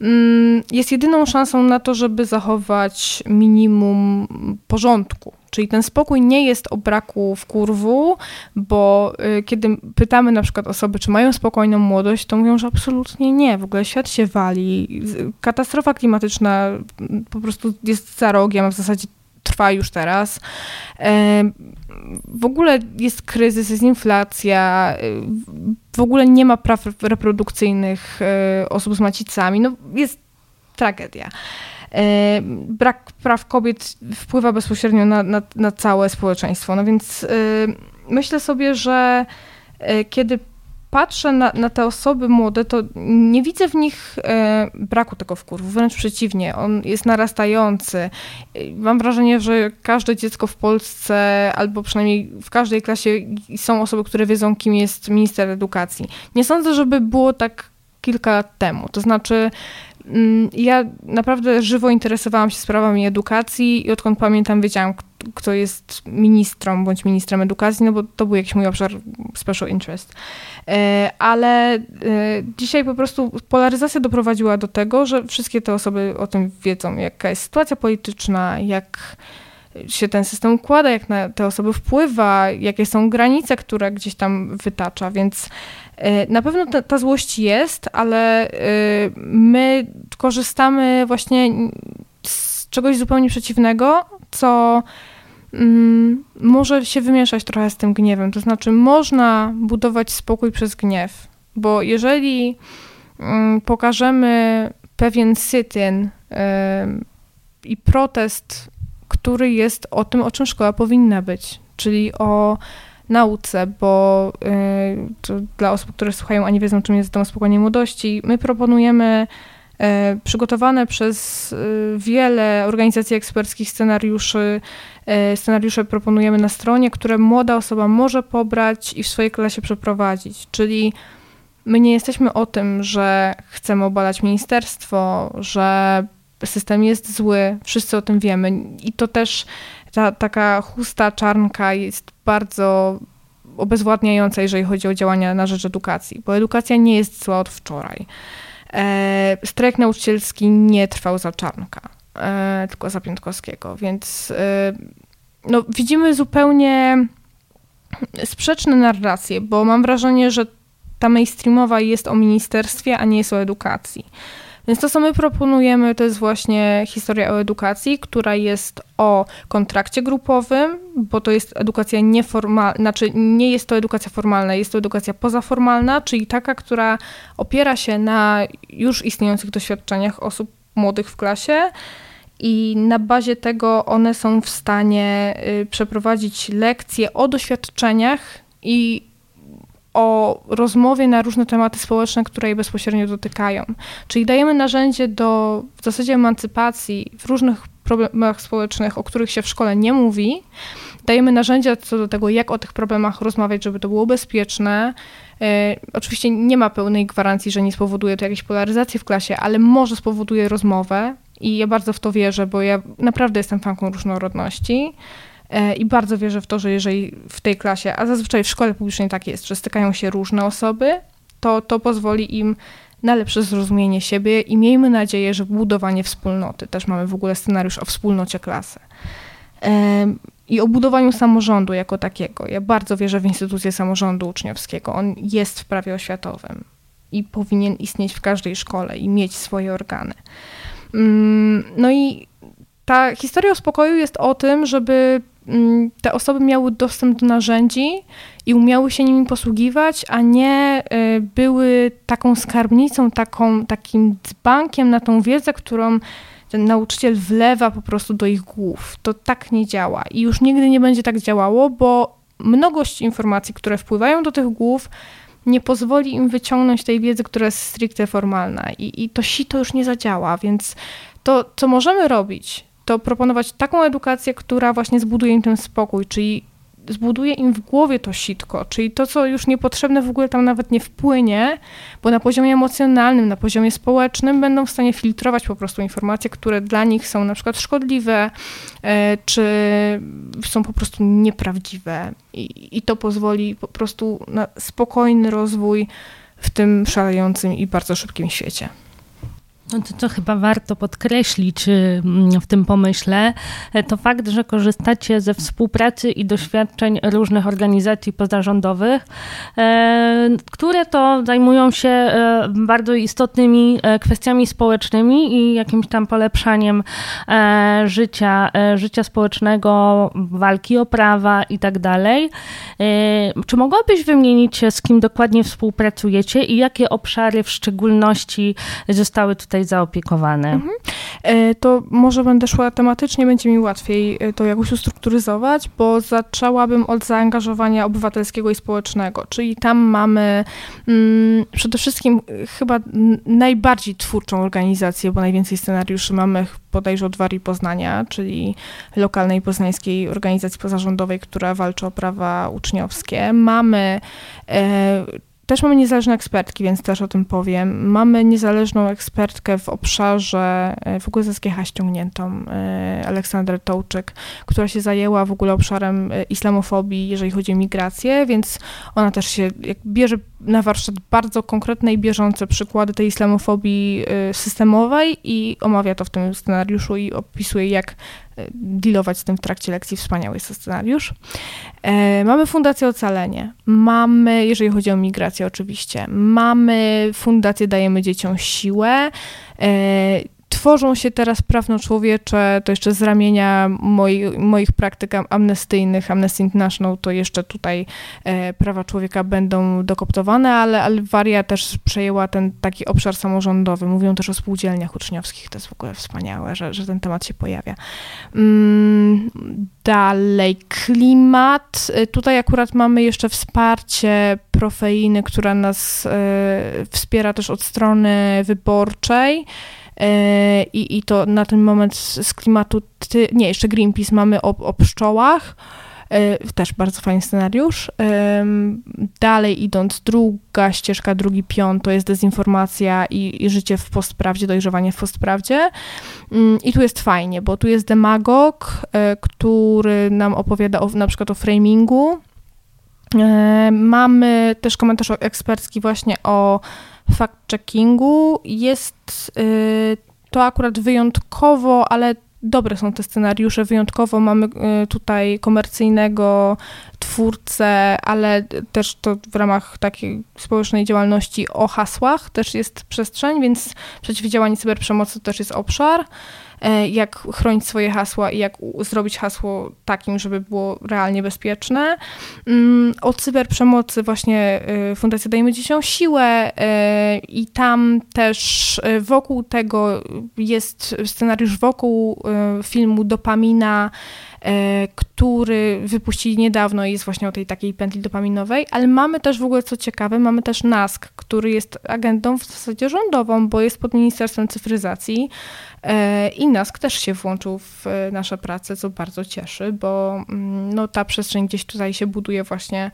mm, jest jedyną szansą na to, żeby zachować minimum porządku Czyli ten spokój nie jest o braku wkurwu, bo y, kiedy pytamy na przykład osoby, czy mają spokojną młodość, to mówią, że absolutnie nie. W ogóle świat się wali. Katastrofa klimatyczna po prostu jest za rogiem, a w zasadzie trwa już teraz. W ogóle jest kryzys, jest inflacja, w ogóle nie ma praw reprodukcyjnych y, osób z macicami. No, jest tragedia. E, brak praw kobiet wpływa bezpośrednio na, na, na całe społeczeństwo. No więc e, myślę sobie, że e, kiedy patrzę na, na, te osoby młode, to nie widzę w nich braku tego wkurwu, wręcz przeciwnie, on jest narastający. Mam wrażenie, że każde dziecko w Polsce, albo przynajmniej w każdej klasie są osoby, które wiedzą, kim jest minister edukacji. Nie sądzę, żeby było tak kilka lat temu. To znaczy, ja naprawdę żywo interesowałam się sprawami edukacji i odkąd pamiętam wiedziałam, kto jest ministrą bądź ministrem edukacji, no bo to był jakiś mój obszar special interest. E, ale e, dzisiaj po prostu polaryzacja doprowadziła do tego, że wszystkie te osoby o tym wiedzą, jaka jest sytuacja polityczna, jak się ten system układa, jak na te osoby wpływa, jakie są granice, które gdzieś tam wytacza, więc na pewno ta, ta złość jest, ale e, my korzystamy właśnie z czegoś zupełnie przeciwnego, co mm, może się wymieszać trochę z tym gniewem. To znaczy, można budować spokój przez gniew, bo jeżeli mm, pokażemy pewien sytyn i protest, który jest o tym, o czym szkoła powinna być, czyli o nauce, bo y, dla osób, które słuchają, a nie wiedzą, czym jest dom spokojnej młodości, my proponujemy y, przygotowane przez y, wiele organizacji eksperckich scenariuszy, scenariusze proponujemy na stronie, które młoda osoba może pobrać i w swojej klasie przeprowadzić, czyli my nie jesteśmy o tym, że chcemy obalać ministerstwo, że system jest zły, wszyscy o tym wiemy. I to też ta taka chusta czarnka jest bardzo obezwładniająca, jeżeli chodzi o działania na rzecz edukacji, bo edukacja nie jest zła od wczoraj. E, strajk nauczycielski nie trwał za czarnka, e, tylko za Piątkowskiego, więc e, no, widzimy zupełnie sprzeczne narracje, bo mam wrażenie, że ta mainstreamowa jest o ministerstwie, a nie jest o edukacji. Więc to, co my proponujemy, to jest właśnie historia o edukacji, która jest o kontrakcie grupowym, bo to jest edukacja nieformalna, znaczy nie jest to edukacja formalna, jest to edukacja pozaformalna, czyli taka, która opiera się na już istniejących doświadczeniach osób młodych w klasie. I na bazie tego one są w stanie y, przeprowadzić lekcje o doświadczeniach i o rozmowie na różne tematy społeczne, które jej bezpośrednio dotykają. Czyli dajemy narzędzie do w zasadzie emancypacji w różnych problemach społecznych, o których się w szkole nie mówi. Dajemy narzędzia co do tego, jak o tych problemach rozmawiać, żeby to było bezpieczne. E, oczywiście nie ma pełnej gwarancji, że nie spowoduje to jakiejś polaryzacji w klasie, ale może spowoduje rozmowę i ja bardzo w to wierzę, bo ja naprawdę jestem fanką różnorodności. E, I bardzo wierzę w to, że jeżeli w tej klasie, a zazwyczaj w szkole publicznej tak jest, że stykają się różne osoby, to to pozwoli im na lepsze zrozumienie siebie i miejmy nadzieję, że budowanie wspólnoty. Też mamy w ogóle scenariusz o wspólnocie klasy. E, I o budowaniu samorządu jako takiego. Ja bardzo wierzę w instytucję samorządu uczniowskiego. On jest w prawie oświatowym i powinien istnieć w każdej szkole i mieć swoje organy. Mm, no i ta historia o spokoju jest o tym, żeby te osoby miały dostęp do narzędzi i umiały się nimi posługiwać, a nie y, były taką skarbnicą, taką, takim dzbankiem na tą wiedzę, którą ten nauczyciel wlewa po prostu do ich głów. To tak nie działa i już nigdy nie będzie tak działało, bo mnogość informacji, które wpływają do tych głów, nie pozwoli im wyciągnąć tej wiedzy, która jest stricte formalna i, i to sito już nie zadziała, więc to, co możemy robić, to proponować taką edukację, która właśnie zbuduje im ten spokój, czyli zbuduje im w głowie to sitko, czyli to, co już niepotrzebne w ogóle tam nawet nie wpłynie, bo na poziomie emocjonalnym, na poziomie społecznym będą w stanie filtrować po prostu informacje, które dla nich są na przykład szkodliwe, e, czy są po prostu nieprawdziwe. I, i to pozwoli po prostu na spokojny rozwój w tym szalejącym i bardzo szybkim świecie. No to, co chyba warto podkreślić mm, w tym pomyśle, e, to fakt, że korzystacie ze współpracy i doświadczeń różnych organizacji pozarządowych, e, które to zajmują się e, bardzo istotnymi kwestiami społecznymi i jakimś tam polepszaniem życia, życia społecznego, walki o prawa i tak dalej. Czy mogłabyś wymienić, z kim dokładnie współpracujecie i jakie obszary w szczególności zostały tutaj zaopiekowane. Mhm. E, to może będę szła tematycznie, będzie mi łatwiej e, to jakoś ustrukturyzować, bo zaczęłabym od zaangażowania obywatelskiego i społecznego, czyli tam mamy mm, przede wszystkim e, chyba najbardziej twórczą organizację, bo najwięcej scenariuszy mamy bodajże od Warii Poznania, czyli lokalnej poznańskiej organizacji pozarządowej, która walczy o prawa uczniowskie. Mamy e, też mamy niezależne ekspertki, więc też o tym powiem. Mamy niezależną ekspertkę w obszarze, e, w ogóle ze SGH ściągniętą, e, Aleksandrę Tołczyk, która się zajęła w ogóle obszarem e, islamofobii, jeżeli chodzi o migrację, więc ona też się bierze na warsztat bardzo konkretne i bieżące przykłady tej islamofobii systemowej i omawia to w tym scenariuszu i opisuje, jak dealować z tym w trakcie lekcji. Wspaniały jest scenariusz. Mamy Fundację Ocalenie. Mamy, jeżeli chodzi o migrację oczywiście, mamy Fundację Dajemy Dzieciom Siłę tworzą się teraz prawno-człowiecze, to jeszcze z ramienia moi, moich praktyk amnestyjnych, Amnesty International, to jeszcze tutaj e, prawa człowieka będą dokoptowane, ale Alwaria też przejęła ten taki obszar samorządowy. Mówią też o spółdzielniach uczniowskich, to jest w ogóle wspaniałe, że, że ten temat się pojawia. Mm, dalej, klimat. E, tutaj akurat mamy jeszcze wsparcie profeiny, która nas e, wspiera też od strony wyborczej. E, i, i to na ten moment z klimatu, ty, nie, jeszcze Greenpeace mamy o, o pszczołach, e, też bardzo fajny scenariusz. Dalej idąc, druga ścieżka, drugi pion to jest dezinformacja i, i życie w postprawdzie, dojrzewanie w postprawdzie. Mm, I tu jest fajnie, bo tu jest demagog, e, który nam opowiada o, na przykład o framingu. Mamy też komentarz ekspercki właśnie o fact-checkingu. Jest y, to akurat wyjątkowo, ale dobre są te scenariusze. Wyjątkowo mamy y, tutaj komercyjnego twórcę, ale też to w ramach takiej społecznej działalności o hasłach też jest przestrzeń, więc przeciwdziałanie cyberprzemocy to też jest obszar. E, jak chronić swoje hasła i jak zrobić hasło takim, żeby było realnie bezpieczne. Mm, o cyberprzemocy właśnie e, Fundacja Dajmy Dzieciom Siłę e, i tam też wokół tego jest scenariusz wokół filmu Dopamina, który wypuścili niedawno i jest właśnie o tej takiej pętli dopaminowej, ale mamy też w ogóle, co ciekawe, mamy też NASK, który jest agendą w zasadzie rządową, bo jest pod Ministerstwem Cyfryzacji I NASK też się włączył w e, nasze prace, co bardzo cieszy, bo mm, no, ta przestrzeń gdzieś tutaj się buduje właśnie.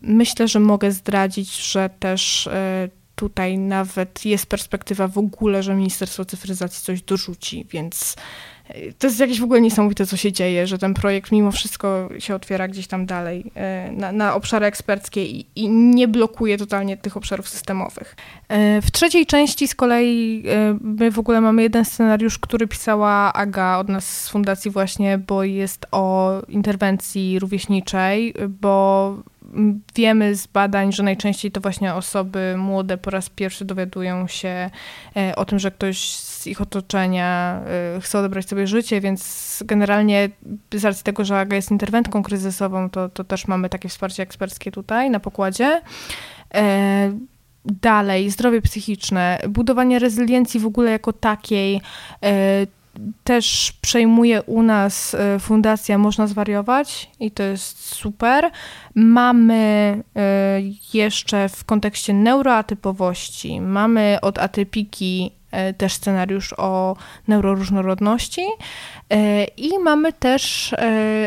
Myślę, że mogę zdradzić, że też e, tutaj nawet jest perspektywa w ogóle, że Ministerstwo Cyfryzacji coś dorzuci, więc to jest jakieś w ogóle niesamowite, co się dzieje, że ten projekt mimo wszystko się otwiera gdzieś tam dalej e, na, na obszary eksperckie i, i, nie blokuje totalnie tych obszarów systemowych. E, w trzeciej części z kolei e, my w ogóle mamy jeden scenariusz, który pisała Aga od nas z fundacji właśnie, bo jest o interwencji rówieśniczej, bo wiemy z badań, że najczęściej to właśnie osoby młode po raz pierwszy dowiadują się o tym, że ktoś ich otoczenia y, chce odebrać sobie życie, więc generalnie z racji tego, że AGA jest interwentką kryzysową, to, to też mamy takie wsparcie eksperckie tutaj na pokładzie. E, dalej, zdrowie psychiczne, budowanie rezyliencji w ogóle jako takiej, e, też przejmuje u nas e, fundacja Można Zwariować i to jest super. Mamy jeszcze w kontekście neuroatypowości, mamy od atypiki też scenariusz o neuroróżnorodności e, i mamy też e,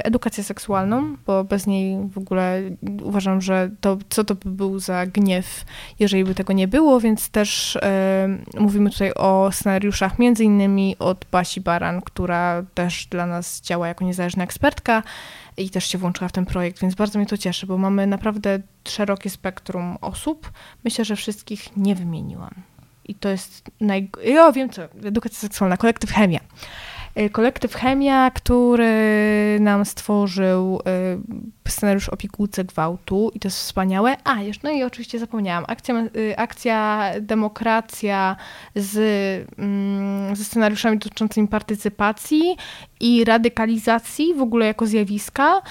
edukację seksualną, bo bez niej w ogóle uważam, że to, co to by był za gniew, jeżeli by tego nie było, więc też mówimy tutaj o scenariuszach między innymi od Basi Baran, która też dla nas działa jako niezależna ekspertka i też się włączyła w ten projekt, więc bardzo mnie to cieszy, bo mamy naprawdę szerokie spektrum osób. Myślę, że wszystkich nie wymieniłam i to jest naj... Ja wiem co, edukacja seksualna, kolektyw Chemia. Y, kolektyw Chemia, który nam stworzył y, scenariusz o gwałtu i to jest wspaniałe. A, jeszcze, no i oczywiście zapomniałam, akcja, y, akcja Demokracja z, mm, ze scenariuszami dotyczącymi partycypacji i radykalizacji w ogóle jako zjawiska.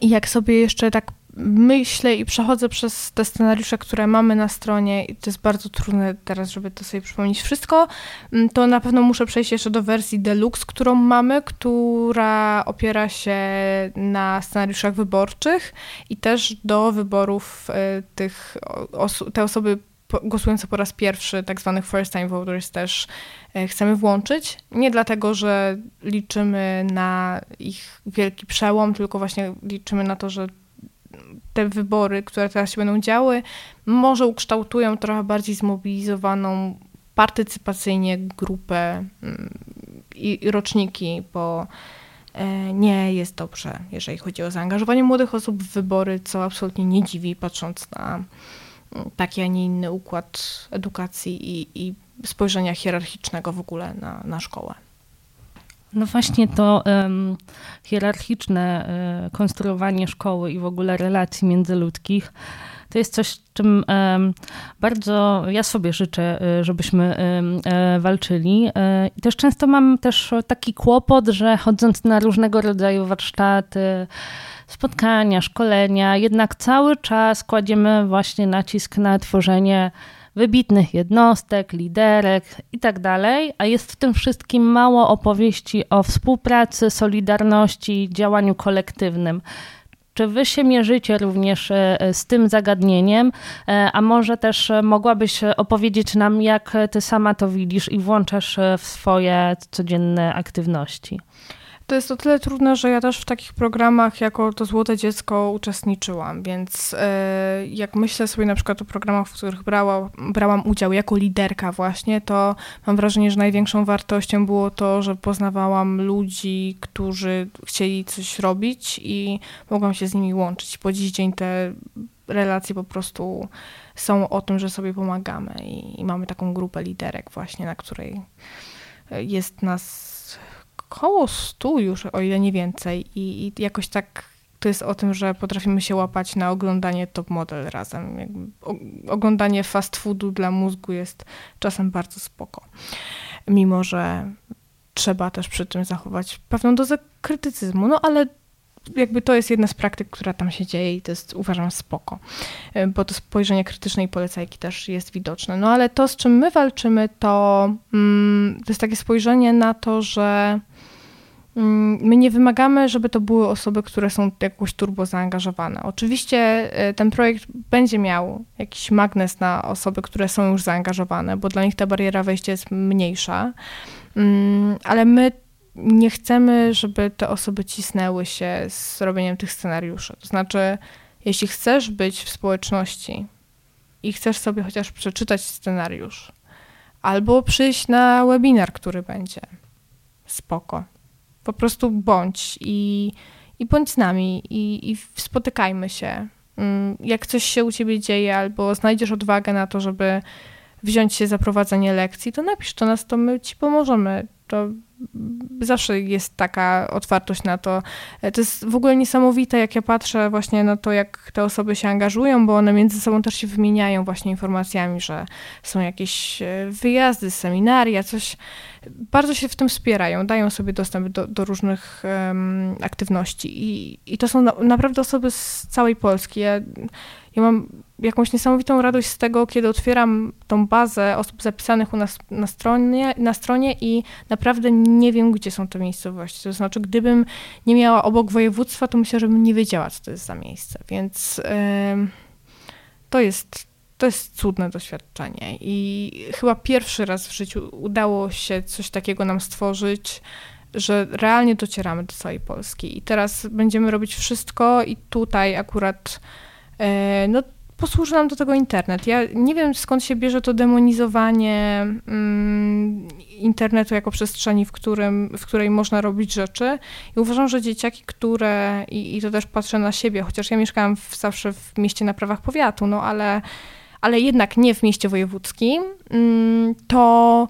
I jak sobie jeszcze tak myślę i przechodzę przez te scenariusze, które mamy na stronie i to jest bardzo trudne teraz, żeby to sobie przypomnieć wszystko, mm, to na pewno muszę przejść jeszcze do wersji deluxe, którą mamy, która opiera się na scenariuszach wyborczych i też do wyborów y, tych oso te osoby głosujące po raz pierwszy, tak zwanych first time voters też y, chcemy włączyć. Nie dlatego, że liczymy na ich wielki przełom, tylko właśnie liczymy na to, że te wybory, które teraz się będą działy, może ukształtują trochę bardziej zmobilizowaną partycypacyjnie grupę mm, i roczniki, bo e, nie jest dobrze, jeżeli chodzi o zaangażowanie młodych osób w wybory, co absolutnie nie dziwi, patrząc na mm, taki, a nie inny układ edukacji i, i spojrzenia hierarchicznego w ogóle na, na szkołę. No właśnie to um, hierarchiczne um, konstruowanie szkoły i w ogóle relacji międzyludzkich to jest coś, czym bardzo ja sobie życzę, e, żebyśmy um, walczyli. I też często mam też taki kłopot, że chodząc na różnego rodzaju warsztaty, spotkania, szkolenia, jednak cały czas kładziemy właśnie nacisk na tworzenie wybitnych jednostek, liderek i tak a jest w tym wszystkim mało opowieści o współpracy, solidarności, działaniu kolektywnym. Czy wy się mierzycie również e, z tym zagadnieniem, e, a może też mogłabyś opowiedzieć nam, jak ty sama to widzisz i włączasz w swoje codzienne aktywności? To jest o tyle trudne, że ja też w takich programach jako to złote dziecko uczestniczyłam, więc e, jak myślę sobie na przykład o programach, w których brała, brałam udział jako liderka właśnie, to mam wrażenie, że największą wartością było to, że poznawałam ludzi, którzy chcieli coś robić i mogłam się z nimi łączyć. Po dziś dzień te relacje po prostu są o tym, że sobie pomagamy i, i mamy taką grupę liderek właśnie, na której jest nas około stu już, o ile nie więcej. I, I, jakoś tak to jest o tym, że potrafimy się łapać na oglądanie top model razem. Jakby oglądanie fast foodu dla mózgu jest czasem bardzo spoko. Mimo, że trzeba też przy tym zachować pewną dozę krytycyzmu, no ale jakby to jest jedna z praktyk, która tam się dzieje i to jest uważam spoko, e, bo to spojrzenie krytyczne i polecajki też jest widoczne. No ale to, z czym my walczymy, to, mm, to jest takie spojrzenie na to, że my nie wymagamy, żeby to były osoby, które są jakoś turbo zaangażowane. Oczywiście e, ten projekt będzie miał jakiś magnes na osoby, które są już zaangażowane, bo dla nich ta bariera wejścia jest mniejsza, mm, ale my nie chcemy, żeby te osoby cisnęły się z robieniem tych scenariuszy. To znaczy, jeśli chcesz być w społeczności i chcesz sobie chociaż przeczytać scenariusz, albo przyjść na webinar, który będzie, spoko po prostu bądź i, i bądź z nami i, i spotykajmy się. Mm, jak coś się u ciebie dzieje, albo znajdziesz odwagę na to, żeby wziąć się za prowadzenie lekcji, to napisz do nas, to my ci pomożemy. To zawsze jest taka otwartość na to. E, to jest w ogóle niesamowite, jak ja patrzę właśnie na to, jak te osoby się angażują, bo one między sobą też się wymieniają właśnie informacjami, że są jakieś e, wyjazdy, seminaria, coś. Bardzo się w tym wspierają, dają sobie dostęp do, do różnych um, aktywności I, i to są na, naprawdę osoby z całej Polski. Ja, ja mam jakąś niesamowitą radość z tego, kiedy otwieram tą bazę osób zapisanych u nas na stronie, na stronie i naprawdę nie wiem, gdzie są te miejscowości. To znaczy, gdybym nie miała obok województwa, to myślę, nie wiedziała, co to jest za miejsce. Więc yy, to jest to jest cudne doświadczenie i chyba pierwszy raz w życiu udało się coś takiego nam stworzyć, że realnie docieramy do całej Polski. I teraz będziemy robić wszystko i tutaj akurat no, posłuży nam do tego internet. Ja nie wiem skąd się bierze to demonizowanie mm, internetu jako przestrzeni, w, którym, w której można robić rzeczy. I uważam, że dzieciaki, które, i, i to też patrzę na siebie, chociaż ja mieszkałam w, zawsze w mieście na prawach powiatu, no ale, ale jednak nie w mieście wojewódzkim, mm, to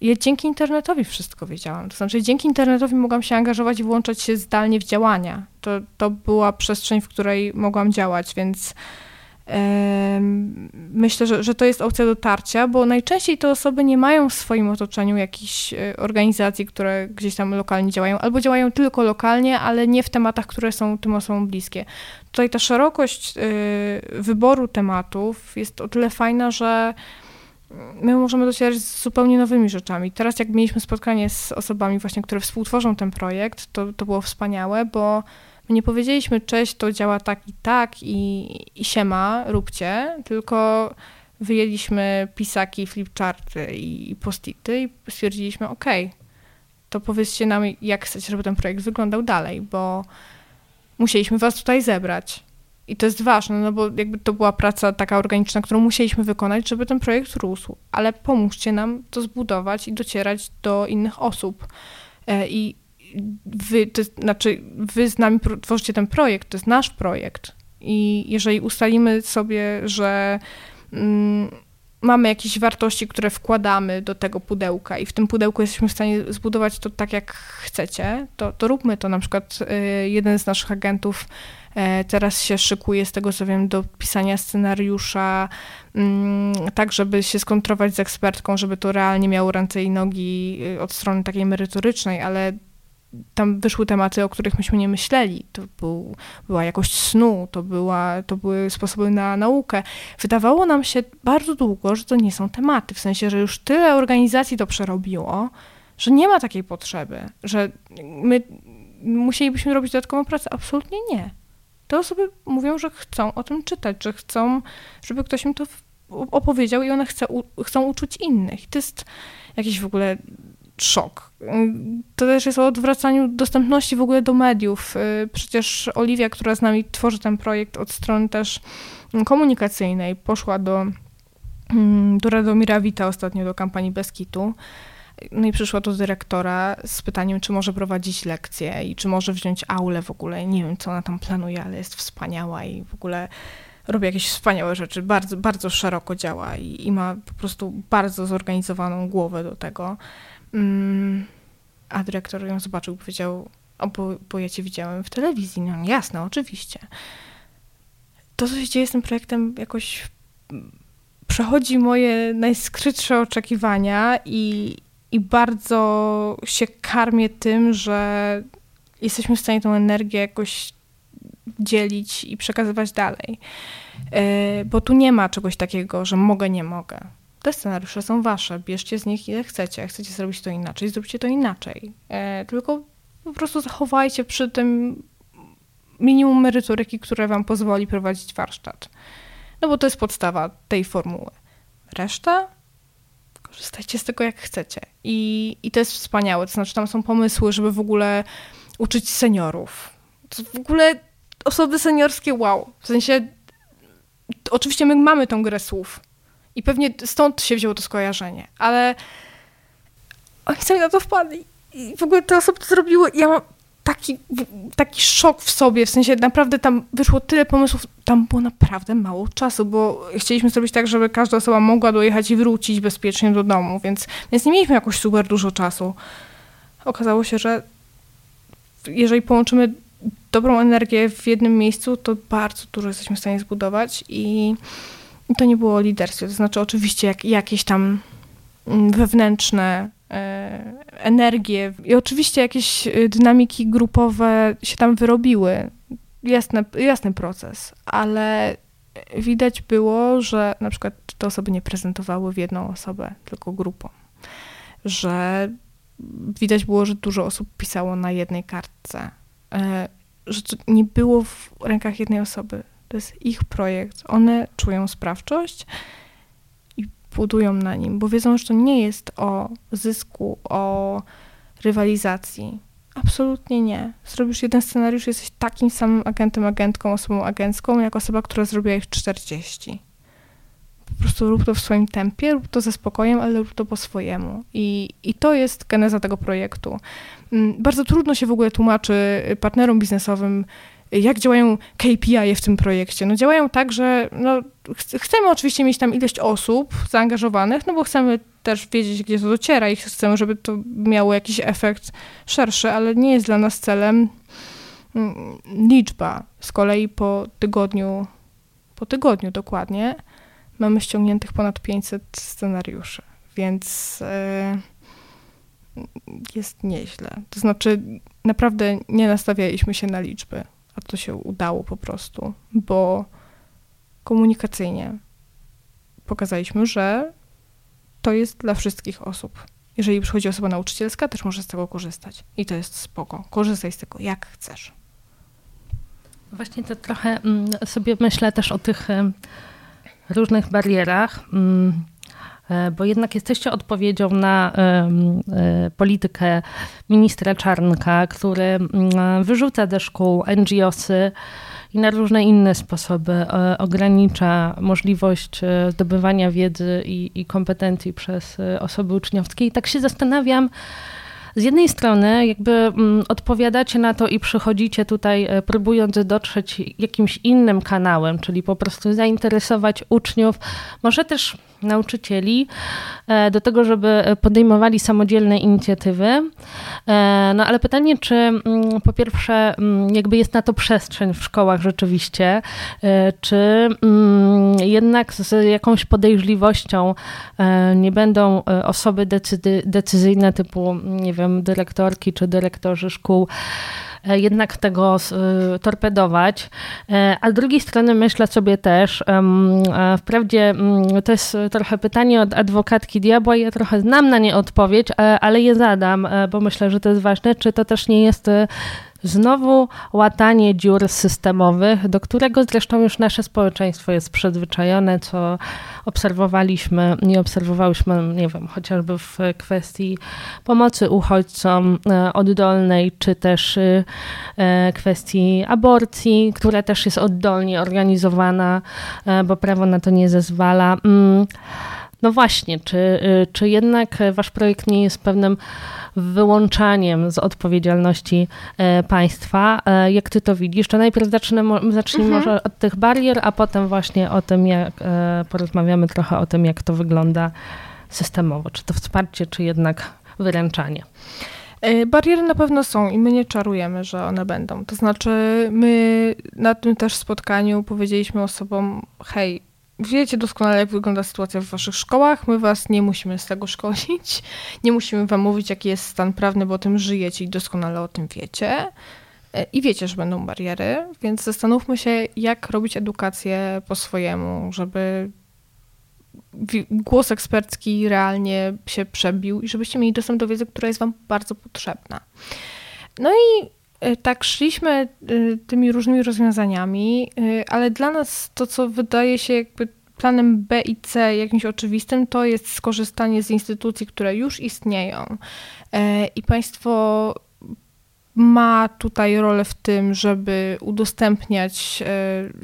ja dzięki internetowi wszystko wiedziałam. To znaczy, dzięki internetowi mogłam się angażować i włączać się zdalnie w działania. To, to była przestrzeń, w której mogłam działać, więc Myślę, że, że to jest opcja dotarcia, bo najczęściej te osoby nie mają w swoim otoczeniu jakichś e, organizacji, które gdzieś tam lokalnie działają, albo działają tylko lokalnie, ale nie w tematach, które są tym osobom bliskie. Tutaj ta szerokość e, wyboru tematów jest o tyle fajna, że my możemy docierać z zupełnie nowymi rzeczami. Teraz jak mieliśmy spotkanie z osobami właśnie, które współtworzą ten projekt, to, to było wspaniałe, bo My nie powiedzieliśmy, cześć, to działa tak i tak i, i siema, róbcie, tylko wyjęliśmy pisaki, flipcharty i postity i stwierdziliśmy, ok, to powiedzcie nam, jak chcecie, żeby ten projekt wyglądał dalej, bo musieliśmy was tutaj zebrać. I to jest ważne, no bo jakby to była praca taka organiczna, którą musieliśmy wykonać, żeby ten projekt rósł. Ale pomóżcie nam to zbudować i docierać do innych osób. E, I wy, to znaczy wy z nami tworzycie ten projekt, to jest nasz projekt. I jeżeli ustalimy sobie, że mm, mamy jakieś wartości, które wkładamy do tego pudełka i w tym pudełku jesteśmy w stanie zbudować to tak, jak chcecie, to, to róbmy to. Na przykład y, jeden z naszych agentów y, teraz się szykuje, z tego co wiem, do pisania scenariusza, y, tak, żeby się skontrować z ekspertką, żeby to realnie miało ręce i nogi y, od strony takiej merytorycznej, ale tam wyszły tematy, o których myśmy nie myśleli. To był, była jakość snu, to, była, to były sposoby na naukę. Wydawało nam się bardzo długo, że to nie są tematy, w sensie, że już tyle organizacji to przerobiło, że nie ma takiej potrzeby, że my musielibyśmy robić dodatkową pracę. Absolutnie nie. Te osoby mówią, że chcą o tym czytać, że chcą, żeby ktoś im to opowiedział i one chce, chcą uczuć innych. To jest jakiś w ogóle szok. To też jest o odwracaniu dostępności w ogóle do mediów. Y, przecież Oliwia, która z nami tworzy ten projekt od strony też komunikacyjnej, poszła do, mm, do Radomira Wita ostatnio do kampanii Beskitu. No i przyszła do dyrektora z pytaniem, czy może prowadzić lekcje i czy może wziąć aulę w ogóle. Nie wiem, co ona tam planuje, ale jest wspaniała i w ogóle robi jakieś wspaniałe rzeczy. Bardzo, bardzo szeroko działa i, i ma po prostu bardzo zorganizowaną głowę do tego. Mm, a dyrektor ją zobaczył powiedział, o, bo, bo ja cię widziałem w telewizji. No jasne, oczywiście. To, co się dzieje z tym projektem, jakoś przechodzi moje najskrytsze oczekiwania i, i bardzo się karmię tym, że jesteśmy w stanie tą energię jakoś dzielić i przekazywać dalej. Yy, bo tu nie ma czegoś takiego, że mogę, nie mogę te scenariusze są wasze, bierzcie z nich ile chcecie. Jak chcecie zrobić to inaczej, zróbcie to inaczej. E, tylko po prostu zachowajcie przy tym minimum merytoryki, które wam pozwoli prowadzić warsztat. No bo to jest podstawa tej formuły. Reszta korzystajcie z tego jak chcecie. I, I to jest wspaniałe. To znaczy, tam są pomysły, żeby w ogóle uczyć seniorów. To w ogóle osoby seniorskie, wow. W sensie, oczywiście my mamy tą grę słów, i pewnie stąd się wzięło to skojarzenie, ale oni sami na to wpadli. I w ogóle te osoby to zrobiły. Ja mam taki, taki szok w sobie, w sensie naprawdę tam wyszło tyle pomysłów, tam było naprawdę mało czasu, bo chcieliśmy zrobić tak, żeby każda osoba mogła dojechać i wrócić bezpiecznie do domu, więc, więc nie mieliśmy jakoś super dużo czasu. Okazało się, że jeżeli połączymy dobrą energię w jednym miejscu, to bardzo dużo jesteśmy w stanie zbudować i to nie było liderstwo, to znaczy oczywiście jak, jakieś tam mm, wewnętrzne e, energie i oczywiście jakieś e, dynamiki grupowe się tam wyrobiły. Jasny, jasny proces, ale widać było, że na przykład te osoby nie prezentowały w jedną osobę, tylko grupą. Że widać było, że dużo osób pisało na jednej kartce. E, że nie było w rękach jednej osoby, to jest ich projekt. One czują sprawczość i budują na nim, bo wiedzą, że to nie jest o zysku, o rywalizacji. Absolutnie nie. Zrobisz jeden scenariusz, jesteś takim samym agentem, agentką, osobą agencką, jak osoba, która zrobiła ich 40. Po prostu rób to w swoim tempie, rób to ze spokojem, ale rób to po swojemu. I, i to jest geneza tego projektu. Mm, bardzo trudno się w ogóle tłumaczy partnerom biznesowym, jak działają KPI w tym projekcie? No działają tak, że no, ch chcemy oczywiście mieć tam ilość osób zaangażowanych, no bo chcemy też wiedzieć, gdzie to dociera i chcemy, żeby to miało jakiś efekt szerszy, ale nie jest dla nas celem mm, liczba. Z kolei po tygodniu, po tygodniu dokładnie, mamy ściągniętych ponad 500 scenariuszy, więc yy, jest nieźle. To znaczy, naprawdę nie nastawialiśmy się na liczby a to się udało po prostu, bo komunikacyjnie pokazaliśmy, że to jest dla wszystkich osób. Jeżeli przychodzi osoba nauczycielska, też może z tego korzystać. I to jest spoko. Korzystaj z tego, jak chcesz. Właśnie to trochę mm, sobie myślę też o tych różnych barierach. E, bo jednak jesteście odpowiedzią na e, politykę ministra Czarnka, który mm, wyrzuca ze szkół NGOsy i na różne inne sposoby e, ogranicza możliwość zdobywania wiedzy i, i kompetencji przez osoby uczniowskie. I tak się zastanawiam, z jednej strony jakby mm, odpowiadacie na to i przychodzicie tutaj próbując dotrzeć jakimś innym kanałem, czyli po prostu zainteresować uczniów, może też nauczycieli e, do tego, żeby podejmowali samodzielne inicjatywy. E, no ale pytanie, czy mm, po pierwsze mm, jakby jest na to przestrzeń w szkołach rzeczywiście, e, czy mm, jednak z jakąś podejrzliwością nie będą osoby decyzyjne typu, nie wiem, dyrektorki czy dyrektorzy szkół jednak tego e, torpedować. E, a z drugiej strony myślę sobie też, wprawdzie mm, to jest trochę pytanie od adwokatki diabła, ja trochę znam na nie odpowiedź, ale je zadam, bo myślę, że to jest ważne, czy to też nie jest Znowu łatanie dziur systemowych, do którego zresztą już nasze społeczeństwo jest przyzwyczajone, co obserwowaliśmy, nie obserwowałyśmy, nie wiem, chociażby w kwestii pomocy uchodźcom e, oddolnej, czy też e, kwestii aborcji, która też jest oddolnie organizowana, e, bo prawo na to nie zezwala. Mm, no właśnie, czy, czy jednak wasz projekt nie jest pewnym wyłączaniem z odpowiedzialności e, państwa. E, jak ty to widzisz? To najpierw zacznijmy, zacznijmy mhm. może od tych barier, a potem właśnie o tym, jak e, porozmawiamy trochę o tym, jak to wygląda systemowo. Czy to wsparcie, czy jednak wyręczanie? Bariery na pewno są i my nie czarujemy, że one będą. To znaczy, my na tym też spotkaniu powiedzieliśmy osobom: hej, wiecie doskonale, jak wygląda sytuacja w waszych szkołach. My was nie musimy z tego szkolić. Nie musimy wam mówić, jaki jest stan prawny, bo o tym żyjecie i doskonale o tym wiecie. E, I wiecie, że będą bariery, więc zastanówmy się, jak robić edukację po swojemu, żeby głos ekspercki realnie się przebił i żebyście mieli dostęp do wiedzy, która jest wam bardzo potrzebna. No i tak szliśmy e, tymi różnymi rozwiązaniami, e, ale dla nas to, co wydaje się jakby planem B i C jakimś oczywistym, to jest skorzystanie z instytucji, które już istnieją. I państwo ma tutaj rolę w tym, żeby udostępniać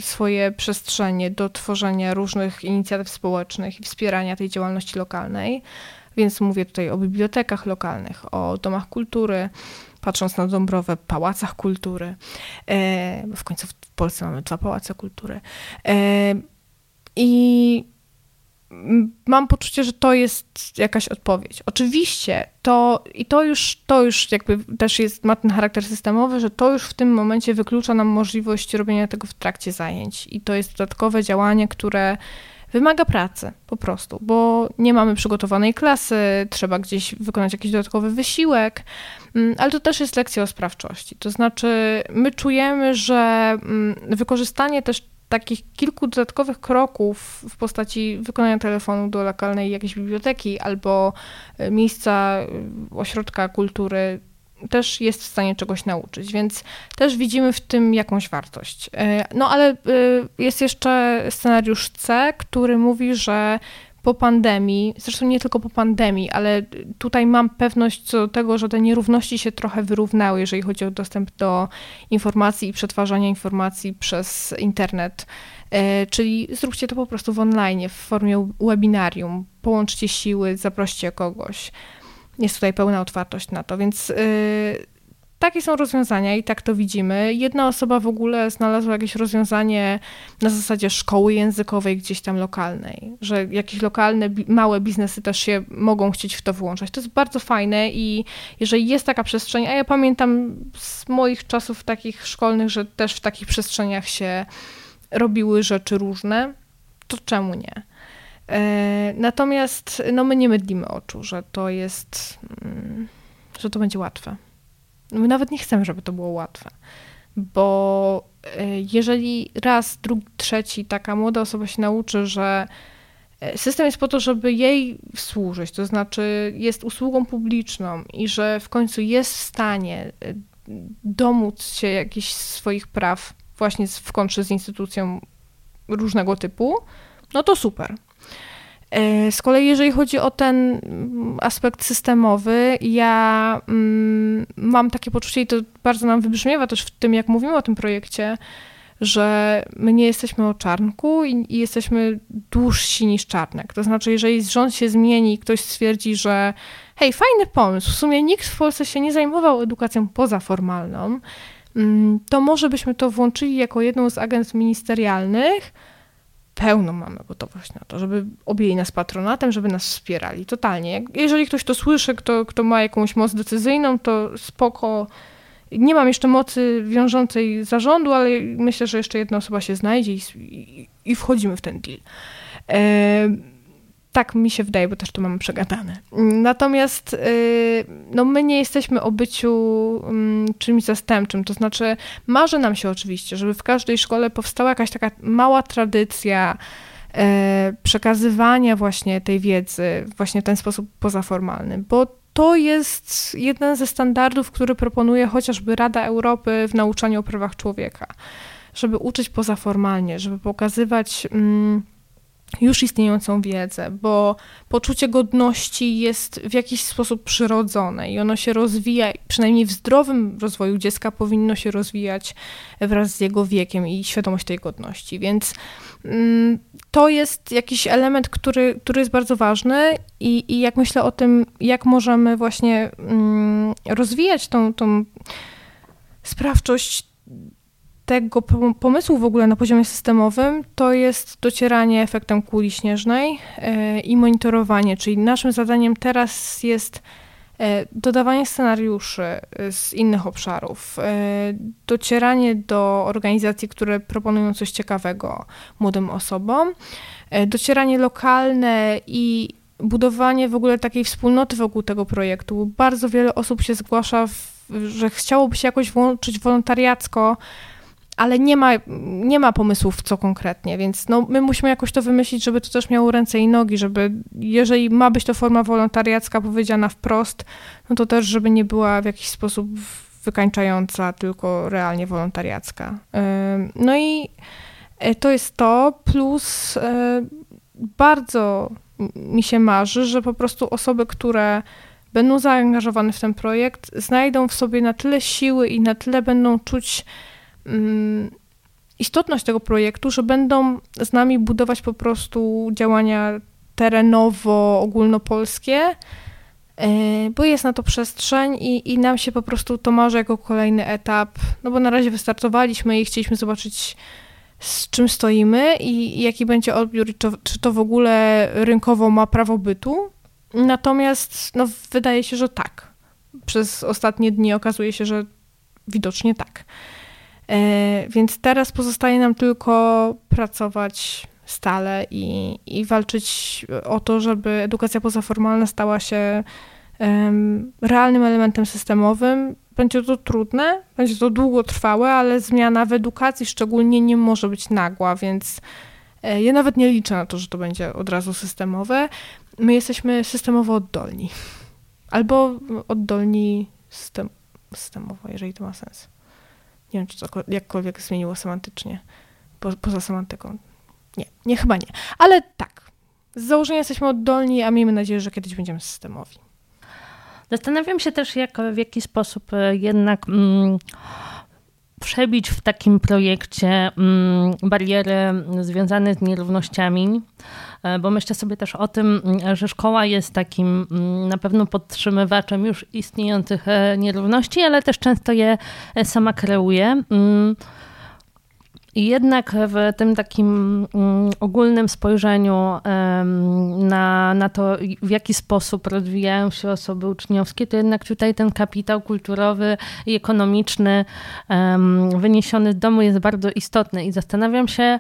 swoje przestrzenie do tworzenia różnych inicjatyw społecznych i wspierania tej działalności lokalnej. Więc mówię tutaj o bibliotekach lokalnych, o domach kultury, patrząc na Dąbrowę, pałacach kultury. E, w końcu w Polsce mamy dwa pałace kultury. E, I mam poczucie, że to jest jakaś odpowiedź. Oczywiście to i to już, to już jakby też jest, ma ten charakter systemowy, że to już w tym momencie wyklucza nam możliwość robienia tego w trakcie zajęć. I to jest dodatkowe działanie, które wymaga pracy po prostu, bo nie mamy przygotowanej klasy, trzeba gdzieś wykonać jakiś dodatkowy wysiłek, mm, ale to też jest lekcja o sprawczości. To znaczy, my czujemy, że mm, wykorzystanie też takich kilku dodatkowych kroków w postaci wykonania telefonu do lokalnej jakiejś biblioteki albo e, miejsca e, ośrodka kultury też jest w stanie czegoś nauczyć, więc też widzimy w tym jakąś wartość. E, no ale e, jest jeszcze scenariusz C, który mówi, że po pandemii, zresztą nie tylko po pandemii, ale tutaj mam pewność co do tego, że te nierówności się trochę wyrównały, jeżeli chodzi o dostęp do informacji i przetwarzania informacji przez internet. E, czyli zróbcie to po prostu w online, w formie webinarium, połączcie siły, zaproście kogoś jest tutaj pełna otwartość na to, więc yy, takie są rozwiązania i tak to widzimy. Jedna osoba w ogóle znalazła jakieś rozwiązanie na zasadzie szkoły językowej gdzieś tam lokalnej, że jakieś lokalne, małe biznesy też się mogą chcieć w to włączać. To jest bardzo fajne i jeżeli jest taka przestrzeń, a ja pamiętam z moich czasów takich szkolnych, że też w takich przestrzeniach się robiły rzeczy różne, to czemu nie? E, natomiast no, my nie mydlimy oczu, że to jest, mm, że to będzie łatwe. My nawet nie chcemy, żeby to było łatwe, bo e, jeżeli raz, drugi, trzeci taka młoda osoba się nauczy, że e, system jest po to, żeby jej służyć, to znaczy jest usługą publiczną i że w końcu jest w stanie domóc się jakichś swoich praw właśnie w kontrze z instytucją różnego typu, no to super. E, z kolei, jeżeli chodzi o ten aspekt systemowy, ja mm, mam takie poczucie, i to bardzo nam wybrzmiewa też w tym, jak mówimy o tym projekcie, że my nie jesteśmy o czarnku i, i, jesteśmy dłużsi niż czarnek. To znaczy, jeżeli rząd się zmieni i ktoś stwierdzi, że hej, fajny pomysł, w sumie nikt w Polsce się nie zajmował edukacją pozaformalną, mm, to może byśmy to włączyli jako jedną z agent ministerialnych, pełną mamy gotowość na to, żeby objęli nas patronatem, żeby nas wspierali. Totalnie. Jeżeli ktoś to słyszy, kto, kto ma jakąś moc decyzyjną, to spoko. Nie mam jeszcze mocy wiążącej zarządu, ale myślę, że jeszcze jedna osoba się znajdzie i, i, i wchodzimy w ten deal. E, tak mi się wydaje, bo też to mamy przegadane. Natomiast y, no, my nie jesteśmy o byciu mm, czymś zastępczym. To znaczy, marzy nam się oczywiście, żeby w każdej szkole powstała jakaś taka mała tradycja e, przekazywania właśnie tej wiedzy właśnie w ten sposób pozaformalny, bo to jest jeden ze standardów, który proponuje chociażby Rada Europy w nauczaniu o prawach człowieka, żeby uczyć pozaformalnie, żeby pokazywać. Mm, już istniejącą wiedzę, bo poczucie godności jest w jakiś sposób przyrodzone i ono się rozwija, przynajmniej w zdrowym rozwoju dziecka powinno się rozwijać wraz z jego wiekiem i świadomość tej godności. Więc mm, to jest jakiś element, który, który jest bardzo ważny i, i jak myślę o tym, jak możemy właśnie mm, rozwijać tą, tą sprawczość tego pomysłu w ogóle na poziomie systemowym to jest docieranie efektem kuli śnieżnej e, i monitorowanie, czyli naszym zadaniem teraz jest e, dodawanie scenariuszy e, z innych obszarów, docieranie do organizacji, które proponują coś ciekawego młodym osobom, docieranie lokalne i budowanie w ogóle takiej wspólnoty wokół tego projektu. Bardzo wiele osób się zgłasza, w, że chciałoby się jakoś włączyć wolontariacko ale nie ma, nie ma pomysłów, co konkretnie, więc no, my musimy jakoś to wymyślić, żeby to też miało ręce i nogi, żeby jeżeli ma być to forma wolontariacka powiedziana wprost, no to też, żeby nie była w jakiś sposób wykańczająca, tylko realnie wolontariacka. No i e, to jest to, plus e, bardzo mi się marzy, że po prostu osoby, które będą zaangażowane w ten projekt, znajdą w sobie na tyle siły i na tyle będą czuć istotność tego projektu, że będą z nami budować po prostu działania terenowo ogólnopolskie, e, bo jest na to przestrzeń i, i nam się po prostu to marzy jako kolejny etap, no bo na razie wystartowaliśmy i chcieliśmy zobaczyć z czym stoimy i, jaki będzie odbiór, to, czy to w ogóle rynkowo ma prawo bytu. Natomiast no, wydaje się, że tak. Przez ostatnie dni okazuje się, że widocznie tak. E, więc teraz pozostaje nam tylko pracować stale i, i walczyć o to, żeby edukacja pozaformalna stała się realnym elementem systemowym. Będzie to trudne, będzie to długotrwałe, ale zmiana w edukacji szczególnie nie może być nagła, więc e, ja nawet nie liczę na to, że to będzie od razu systemowe. My jesteśmy systemowo oddolni. Albo oddolni system, systemowo, jeżeli to ma sens. Nie wiem, czy to jakkolwiek zmieniło semantycznie, po, poza semantyką. Nie, nie, chyba nie. Ale tak, z założenia jesteśmy oddolni, a miejmy nadzieję, że kiedyś będziemy systemowi. Zastanawiam się też, jak, w jaki sposób e, jednak mm, przebić w takim projekcie mm, bariery związane z nierównościami. E, bo myślę sobie też o tym, mm, że szkoła jest takim mm, na pewno podtrzymywaczem już istniejących e, nierówności, ale też często je e, sama kreuje. Mm, I jednak w tym takim ogólnym spojrzeniu na, na to, w jaki sposób rozwijają się osoby uczniowskie, to jednak tutaj ten kapitał kulturowy i ekonomiczny wyniesiony z domu jest bardzo istotny. I zastanawiam się,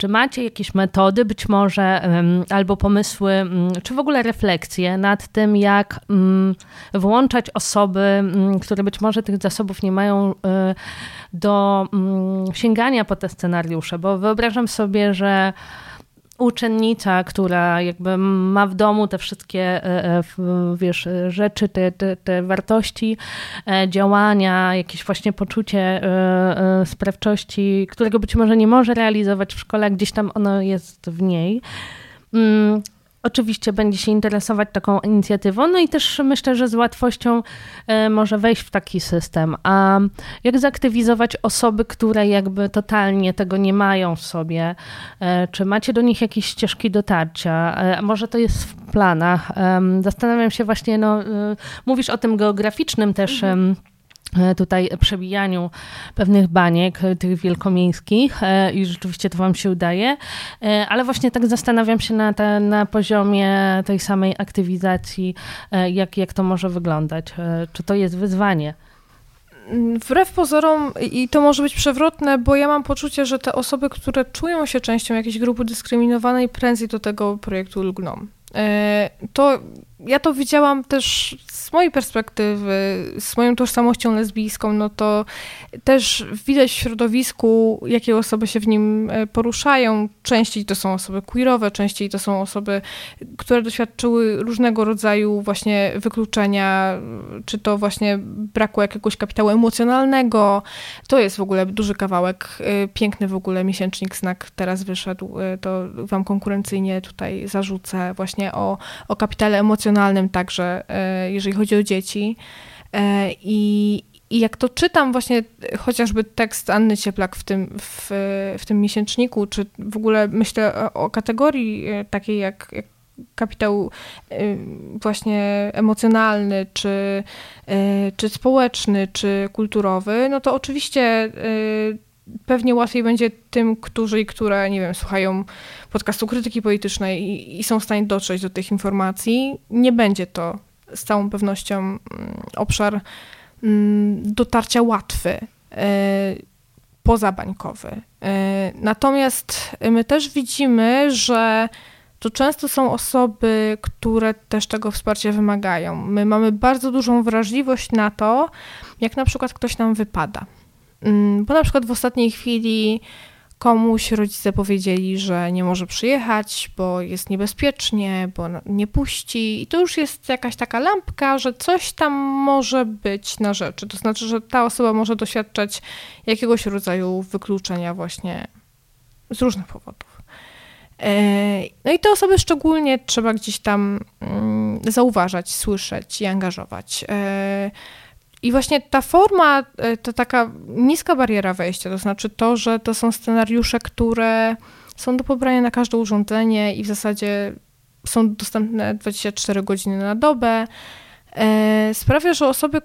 czy macie jakieś metody, być może, albo pomysły, mm, czy w ogóle refleksje nad tym, jak mm, włączać osoby, mm, które być może tych zasobów nie mają, y, do sięgania po te scenariusze? Bo wyobrażam sobie, że uczennica, która jakby ma w domu te wszystkie, e, e, wiesz, rzeczy, te, te, te wartości, e, działania, jakieś właśnie poczucie sprawczości, którego być może nie może realizować w szkole, gdzieś tam ono jest w niej. Oczywiście będzie się interesować taką inicjatywą, no i też myślę, że z łatwością e, może wejść w taki system. A jak zaktywizować osoby, które jakby totalnie tego nie mają w sobie? E, czy macie do nich jakieś ścieżki dotarcia? E, może to jest w planach? Zastanawiam się właśnie, no, mówisz o tym geograficznym też. Mhm tutaj przebijaniu pewnych baniek, e, tych wielkomiejskich e, i rzeczywiście to Wam się udaje, ale właśnie tak zastanawiam się na, te, na poziomie tej samej aktywizacji, jak, jak to może wyglądać. Czy to jest wyzwanie? Wbrew pozorom, i to może być przewrotne, bo ja mam poczucie, że te osoby, które czują się częścią jakiejś grupy dyskryminowanej, prędzej do tego projektu lgną. To ja to widziałam też z mojej perspektywy, z moją tożsamością lesbijską, no to też widać w środowisku, jakie osoby się w nim e, poruszają. Częściej to są osoby queerowe, częściej to są osoby, które doświadczyły różnego rodzaju właśnie wykluczenia, czy to właśnie braku jakiegoś kapitału emocjonalnego. To jest w ogóle duży kawałek, e, piękny w ogóle miesięcznik Znak teraz wyszedł, e, to wam konkurencyjnie tutaj zarzucę właśnie o, o kapitale emocjonalnym emocjonalnym także, e, jeżeli chodzi o dzieci. E, I, i jak to czytam właśnie chociażby tekst Anny Cieplak w tym, w, w tym miesięczniku, czy w ogóle myślę o, o kategorii e, takiej jak, jak kapitał właśnie emocjonalny, czy, czy społeczny, czy kulturowy, no to oczywiście pewnie łatwiej będzie tym, którzy i które, nie wiem, słuchają podcastu krytyki politycznej i, i, są w stanie dotrzeć do tych informacji. Nie będzie to z całą pewnością mm, obszar mm, dotarcia łatwy, e, pozabańkowy. E, natomiast my też widzimy, że to często są osoby, które też tego wsparcia wymagają. My mamy bardzo dużą wrażliwość na to, jak na przykład ktoś nam wypada. Mm, bo na przykład w ostatniej chwili komuś rodzice powiedzieli, że nie może przyjechać, bo jest niebezpiecznie, bo nie puści. I to już jest jakaś taka lampka, że coś tam może być na rzeczy. To znaczy, że ta osoba może doświadczać jakiegoś rodzaju wykluczenia właśnie z różnych powodów. E, no i te osoby szczególnie trzeba gdzieś tam mm, zauważać, słyszeć i angażować. I właśnie ta forma e, to taka niska bariera wejścia, to znaczy to, że to są scenariusze, które są do pobrania na każde urządzenie i w zasadzie są dostępne 24 godziny na dobę, e, sprawia, że osoby,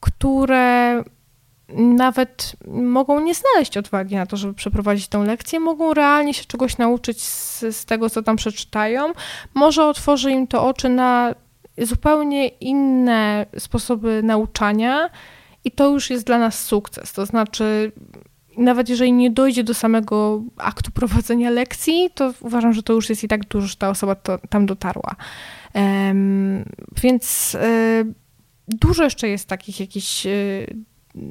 które nawet mogą nie znaleźć odwagi na to, żeby przeprowadzić tę lekcję, mogą realnie się czegoś nauczyć z, z tego, co tam przeczytają. Może otworzy im to oczy na zupełnie inne sposoby nauczania i to już jest dla nas sukces. To znaczy, nawet jeżeli nie dojdzie do samego aktu prowadzenia lekcji, to uważam, że to już jest i tak dużo, że ta osoba to, tam dotarła. Um, więc y, dużo jeszcze jest takich jakichś y,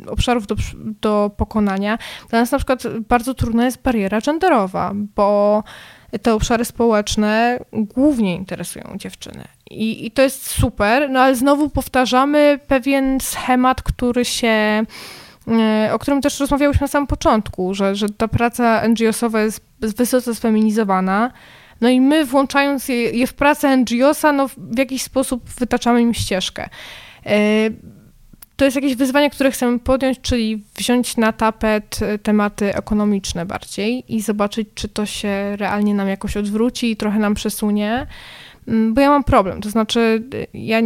obszarów do, do pokonania. Dla nas na przykład bardzo trudna jest bariera genderowa, bo te obszary społeczne głównie interesują dziewczyny. I, I to jest super, no ale znowu powtarzamy pewien schemat, który się e, o którym też rozmawiałyśmy na samym początku, że, że ta praca NGO-sowa jest wysoce sfeminizowana, no i my włączając je, je w pracę NGO-sa, no w jakiś sposób wytaczamy im ścieżkę. E, to jest jakieś wyzwanie, które chcemy podjąć, czyli wziąć na tapet e, tematy ekonomiczne bardziej i zobaczyć, czy to się realnie nam jakoś odwróci i trochę nam przesunie. Mm, bo ja mam problem, to znaczy ja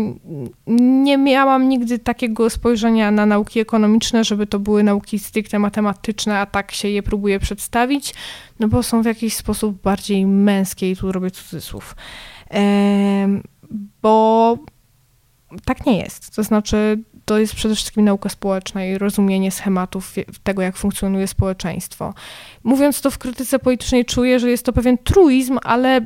nie miałam nigdy takiego spojrzenia na nauki ekonomiczne, żeby to były nauki stricte matematyczne, a tak się je próbuję przedstawić, no bo są w jakiś sposób bardziej męskie i tu robię cudzysłów. Bo tak nie jest. To znaczy, to jest przede wszystkim nauka społeczna i rozumienie schematów tego, jak funkcjonuje społeczeństwo. Mówiąc to w krytyce politycznej, czuję, że jest to pewien truizm, ale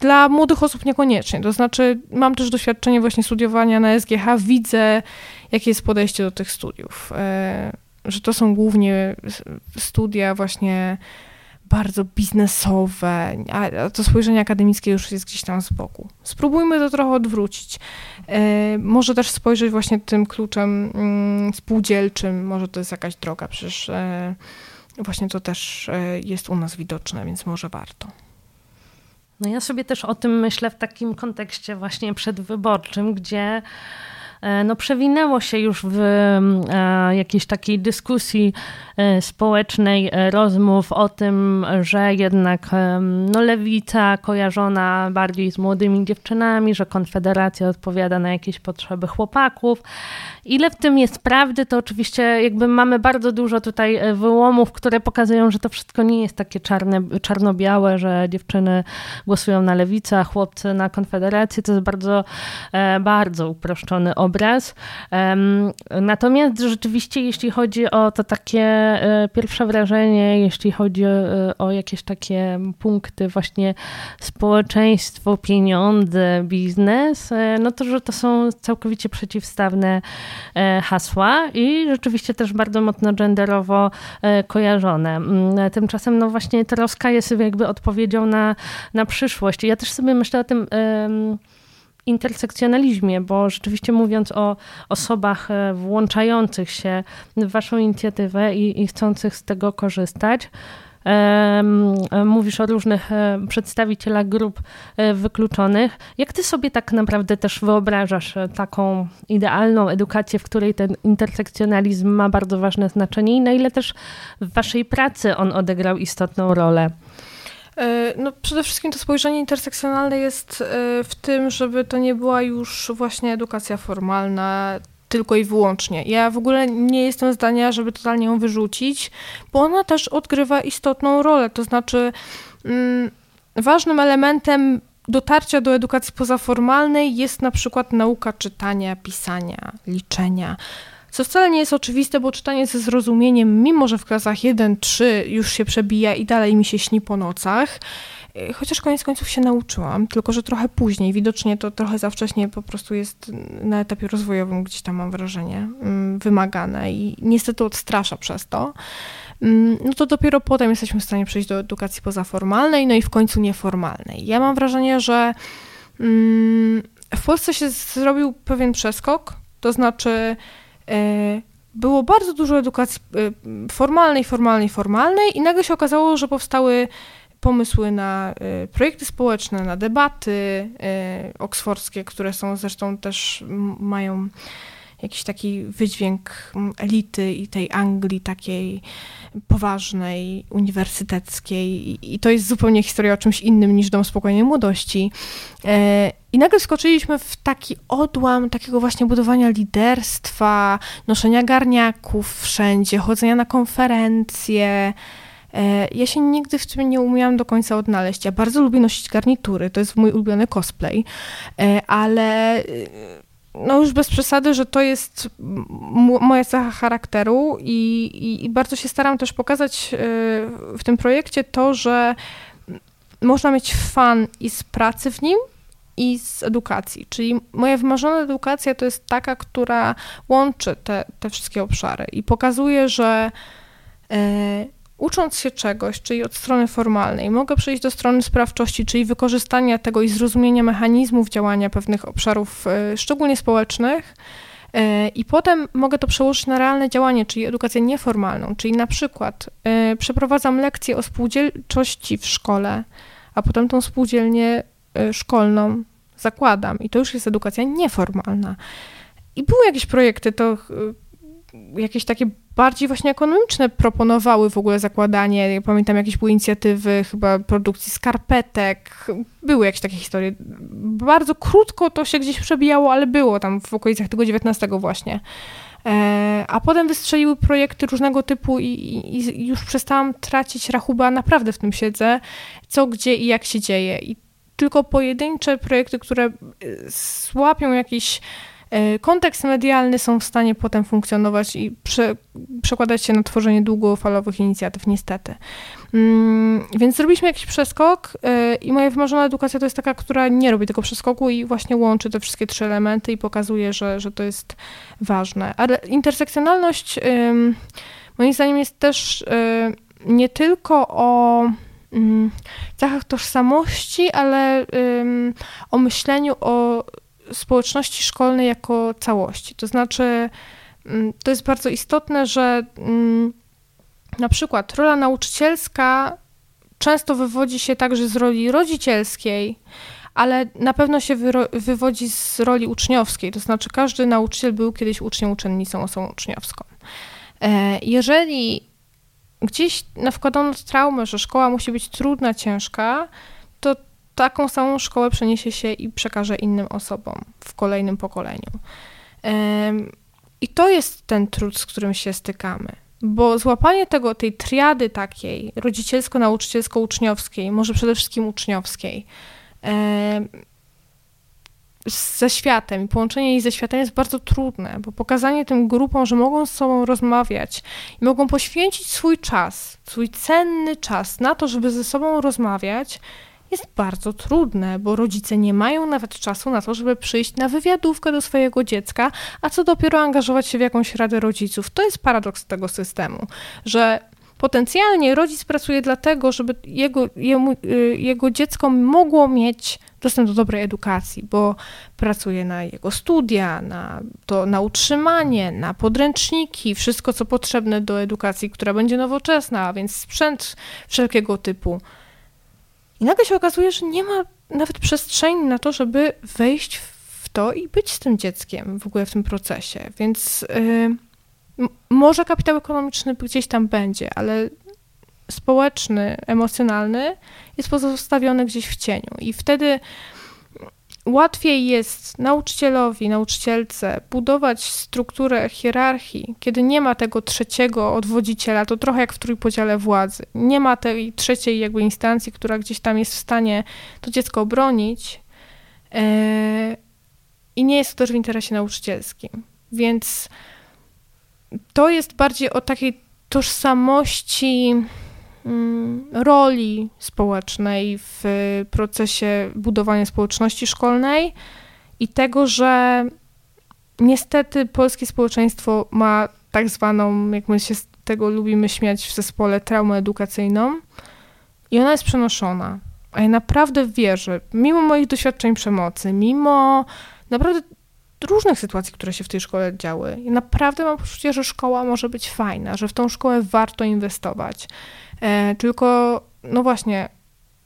dla młodych osób niekoniecznie. To znaczy, mam też doświadczenie właśnie studiowania na SGH, widzę, jakie jest podejście do tych studiów. E, że to są głównie studia właśnie bardzo biznesowe, a to spojrzenie akademickie już jest gdzieś tam z boku. Spróbujmy to trochę odwrócić. E, może też spojrzeć właśnie tym kluczem mm, spółdzielczym, może to jest jakaś droga, przecież e, właśnie to też jest u nas widoczne, więc może warto. No ja sobie też o tym myślę w takim kontekście właśnie przedwyborczym, gdzie e, no, przewinęło się już w jakiejś takiej dyskusji społecznej, rozmów o tym, że jednak no, lewica kojarzona bardziej z młodymi dziewczynami, że Konfederacja odpowiada na jakieś potrzeby chłopaków. Ile w tym jest prawdy, to oczywiście jakby mamy bardzo dużo tutaj wyłomów, które pokazują, że to wszystko nie jest takie czarne, czarno-białe, że dziewczyny głosują na lewicę, a chłopcy na Konfederację. To jest bardzo, e, bardzo uproszczony obraz. Natomiast rzeczywiście, jeśli chodzi o to takie e, pierwsze wrażenie, jeśli chodzi e, o jakieś takie punkty właśnie społeczeństwo, pieniądze, biznes, no to, że to są całkowicie przeciwstawne hasła i rzeczywiście też bardzo mocno genderowo kojarzone. Mm, tymczasem no właśnie troska jest jakby odpowiedzią na, na przyszłość. Ja też sobie myślę o tym intersekcjonalizmie, bo rzeczywiście mówiąc o osobach e, włączających się w waszą inicjatywę i, i chcących z tego korzystać, Mówisz o różnych e, przedstawicielach grup e, wykluczonych. Jak ty sobie tak naprawdę też wyobrażasz taką idealną edukację, w której ten intersekcjonalizm ma bardzo ważne znaczenie i na ile też w waszej pracy on odegrał istotną rolę? E, no, przede wszystkim to spojrzenie intersekcjonalne jest e, w tym, żeby to nie była już właśnie edukacja formalna, tylko i wyłącznie. Ja w ogóle nie jestem zdania, żeby totalnie ją wyrzucić, bo ona też odgrywa istotną rolę. To znaczy, mm, ważnym elementem dotarcia do edukacji pozaformalnej jest na przykład nauka czytania, pisania, liczenia co wcale nie jest oczywiste, bo czytanie ze zrozumieniem, mimo że w klasach 1-3 już się przebija i dalej mi się śni po nocach, chociaż koniec końców się nauczyłam, tylko że trochę później. Widocznie to trochę za wcześnie po prostu jest na etapie rozwojowym, gdzieś tam mam wrażenie, mm, wymagane i niestety odstrasza przez to. Mm, no to dopiero potem jesteśmy w stanie przejść do edukacji pozaformalnej, no i w końcu nieformalnej. Ja mam wrażenie, że mm, w Polsce się zrobił pewien przeskok, to znaczy E, było bardzo dużo edukacji e, formalnej, formalnej, formalnej i nagle się okazało, że powstały pomysły na e, projekty społeczne, na debaty oksfordzkie, które są zresztą też mają jakiś taki wydźwięk elity i tej Anglii takiej poważnej, uniwersyteckiej i to jest zupełnie historia o czymś innym niż Dom Spokojnej Młodości. E, I nagle skoczyliśmy w taki odłam takiego właśnie budowania liderstwa, noszenia garniaków wszędzie, chodzenia na konferencje. E, ja się nigdy w tym nie umiałam do końca odnaleźć. Ja bardzo lubię nosić garnitury, to jest mój ulubiony cosplay, e, ale no już bez przesady, że to jest moja cecha charakteru i, i, i, bardzo się staram też pokazać e, w tym projekcie to, że można mieć fan i z pracy w nim, i z edukacji. Czyli moja wymarzona edukacja to jest taka, która łączy te, te wszystkie obszary i pokazuje, że e, ucząc się czegoś, czyli od strony formalnej, mogę przejść do strony sprawczości, czyli wykorzystania tego i zrozumienia mechanizmów działania pewnych obszarów, e, szczególnie społecznych, e, i potem mogę to przełożyć na realne działanie, czyli edukację nieformalną, czyli na przykład e, przeprowadzam lekcję o spółdzielczości w szkole, a potem tą spółdzielnię szkolną zakładam i to już jest edukacja nieformalna. I były jakieś projekty, to jakieś takie bardziej właśnie ekonomiczne proponowały w ogóle zakładanie. Ja pamiętam jakieś były inicjatywy chyba produkcji skarpetek. Były jakieś takie historie. Bardzo krótko to się gdzieś przebijało, ale było tam w okolicach tego XIX właśnie. E, a potem wystrzeliły projekty różnego typu i, i, i już przestałam tracić rachubę, naprawdę w tym siedzę, co, gdzie i jak się dzieje. I tylko pojedyncze projekty, które złapią jakiś E, kontekst medialny są w stanie potem funkcjonować i prze, przekładać się na tworzenie długofalowych inicjatyw, niestety. Mm, więc zrobiliśmy jakiś przeskok e, i moja wymarzona edukacja to jest taka, która nie robi tego przeskoku i właśnie łączy te wszystkie trzy elementy i pokazuje, że, że to jest ważne. Ale intersekcjonalność moim zdaniem jest też e, nie tylko o mm, cechach tożsamości, ale o myśleniu o społeczności szkolnej jako całości. To znaczy, mm, to jest bardzo istotne, że mm, na przykład rola nauczycielska często wywodzi się także z roli rodzicielskiej, ale na pewno się wywodzi z roli uczniowskiej, to znaczy każdy nauczyciel był kiedyś uczniem, uczennicą, osobą uczniowską. E, jeżeli gdzieś wkładano traumę, że szkoła musi być trudna, ciężka, taką samą szkołę przeniesie się i przekaże innym osobom w kolejnym pokoleniu. I to jest ten trud, z którym się stykamy. Bo złapanie tego, tej triady takiej rodzicielsko-nauczycielsko-uczniowskiej, może przede wszystkim uczniowskiej, ze światem i połączenie jej ze światem jest bardzo trudne, bo pokazanie tym grupom, że mogą z sobą rozmawiać i mogą poświęcić swój czas, swój cenny czas na to, żeby ze sobą rozmawiać, jest bardzo trudne, bo rodzice nie mają nawet czasu na to, żeby przyjść na wywiadówkę do swojego dziecka, a co dopiero angażować się w jakąś radę rodziców. To jest paradoks tego systemu, że potencjalnie rodzic pracuje dlatego, żeby jego, jemu, y, jego dziecko mogło mieć dostęp do dobrej edukacji, bo pracuje na jego studia, na, to, na utrzymanie, na podręczniki, wszystko co potrzebne do edukacji, która będzie nowoczesna, a więc sprzęt wszelkiego typu. I nagle się okazuje, że nie ma nawet przestrzeni na to, żeby wejść w to i być z tym dzieckiem w ogóle w tym procesie. Więc yy, może kapitał ekonomiczny gdzieś tam będzie, ale społeczny, emocjonalny jest pozostawiony gdzieś w cieniu. I wtedy łatwiej jest nauczycielowi, nauczycielce budować strukturę hierarchii, kiedy nie ma tego trzeciego odwodziciela, to trochę jak w trójpodziale władzy. Nie ma tej trzeciej jakby instancji, która gdzieś tam jest w stanie to dziecko obronić yy, i nie jest to też w interesie nauczycielskim. Więc to jest bardziej o takiej tożsamości roli społecznej w procesie budowania społeczności szkolnej i tego, że niestety polskie społeczeństwo ma tak zwaną, jak my się z tego lubimy śmiać w zespole, traumę edukacyjną i ona jest przenoszona. A ja naprawdę wierzę, mimo moich doświadczeń przemocy, mimo naprawdę różnych sytuacji, które się w tej szkole działy, ja naprawdę mam poczucie, że szkoła może być fajna, że w tą szkołę warto inwestować tylko, no właśnie,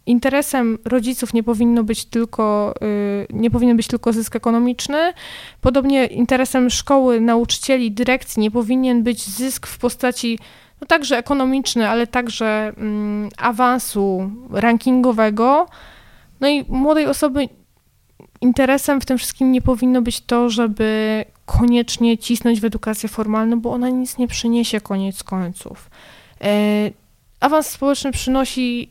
interesem rodziców nie powinno być tylko, y, nie powinien być tylko zysk ekonomiczny. Podobnie interesem szkoły, nauczycieli, dyrekcji nie powinien być zysk w postaci no także ekonomiczny, ale także mm, awansu rankingowego. No i młodej osoby interesem w tym wszystkim nie powinno być to, żeby koniecznie cisnąć w edukację formalną, bo ona nic nie przyniesie koniec końców. Awans społeczny przynosi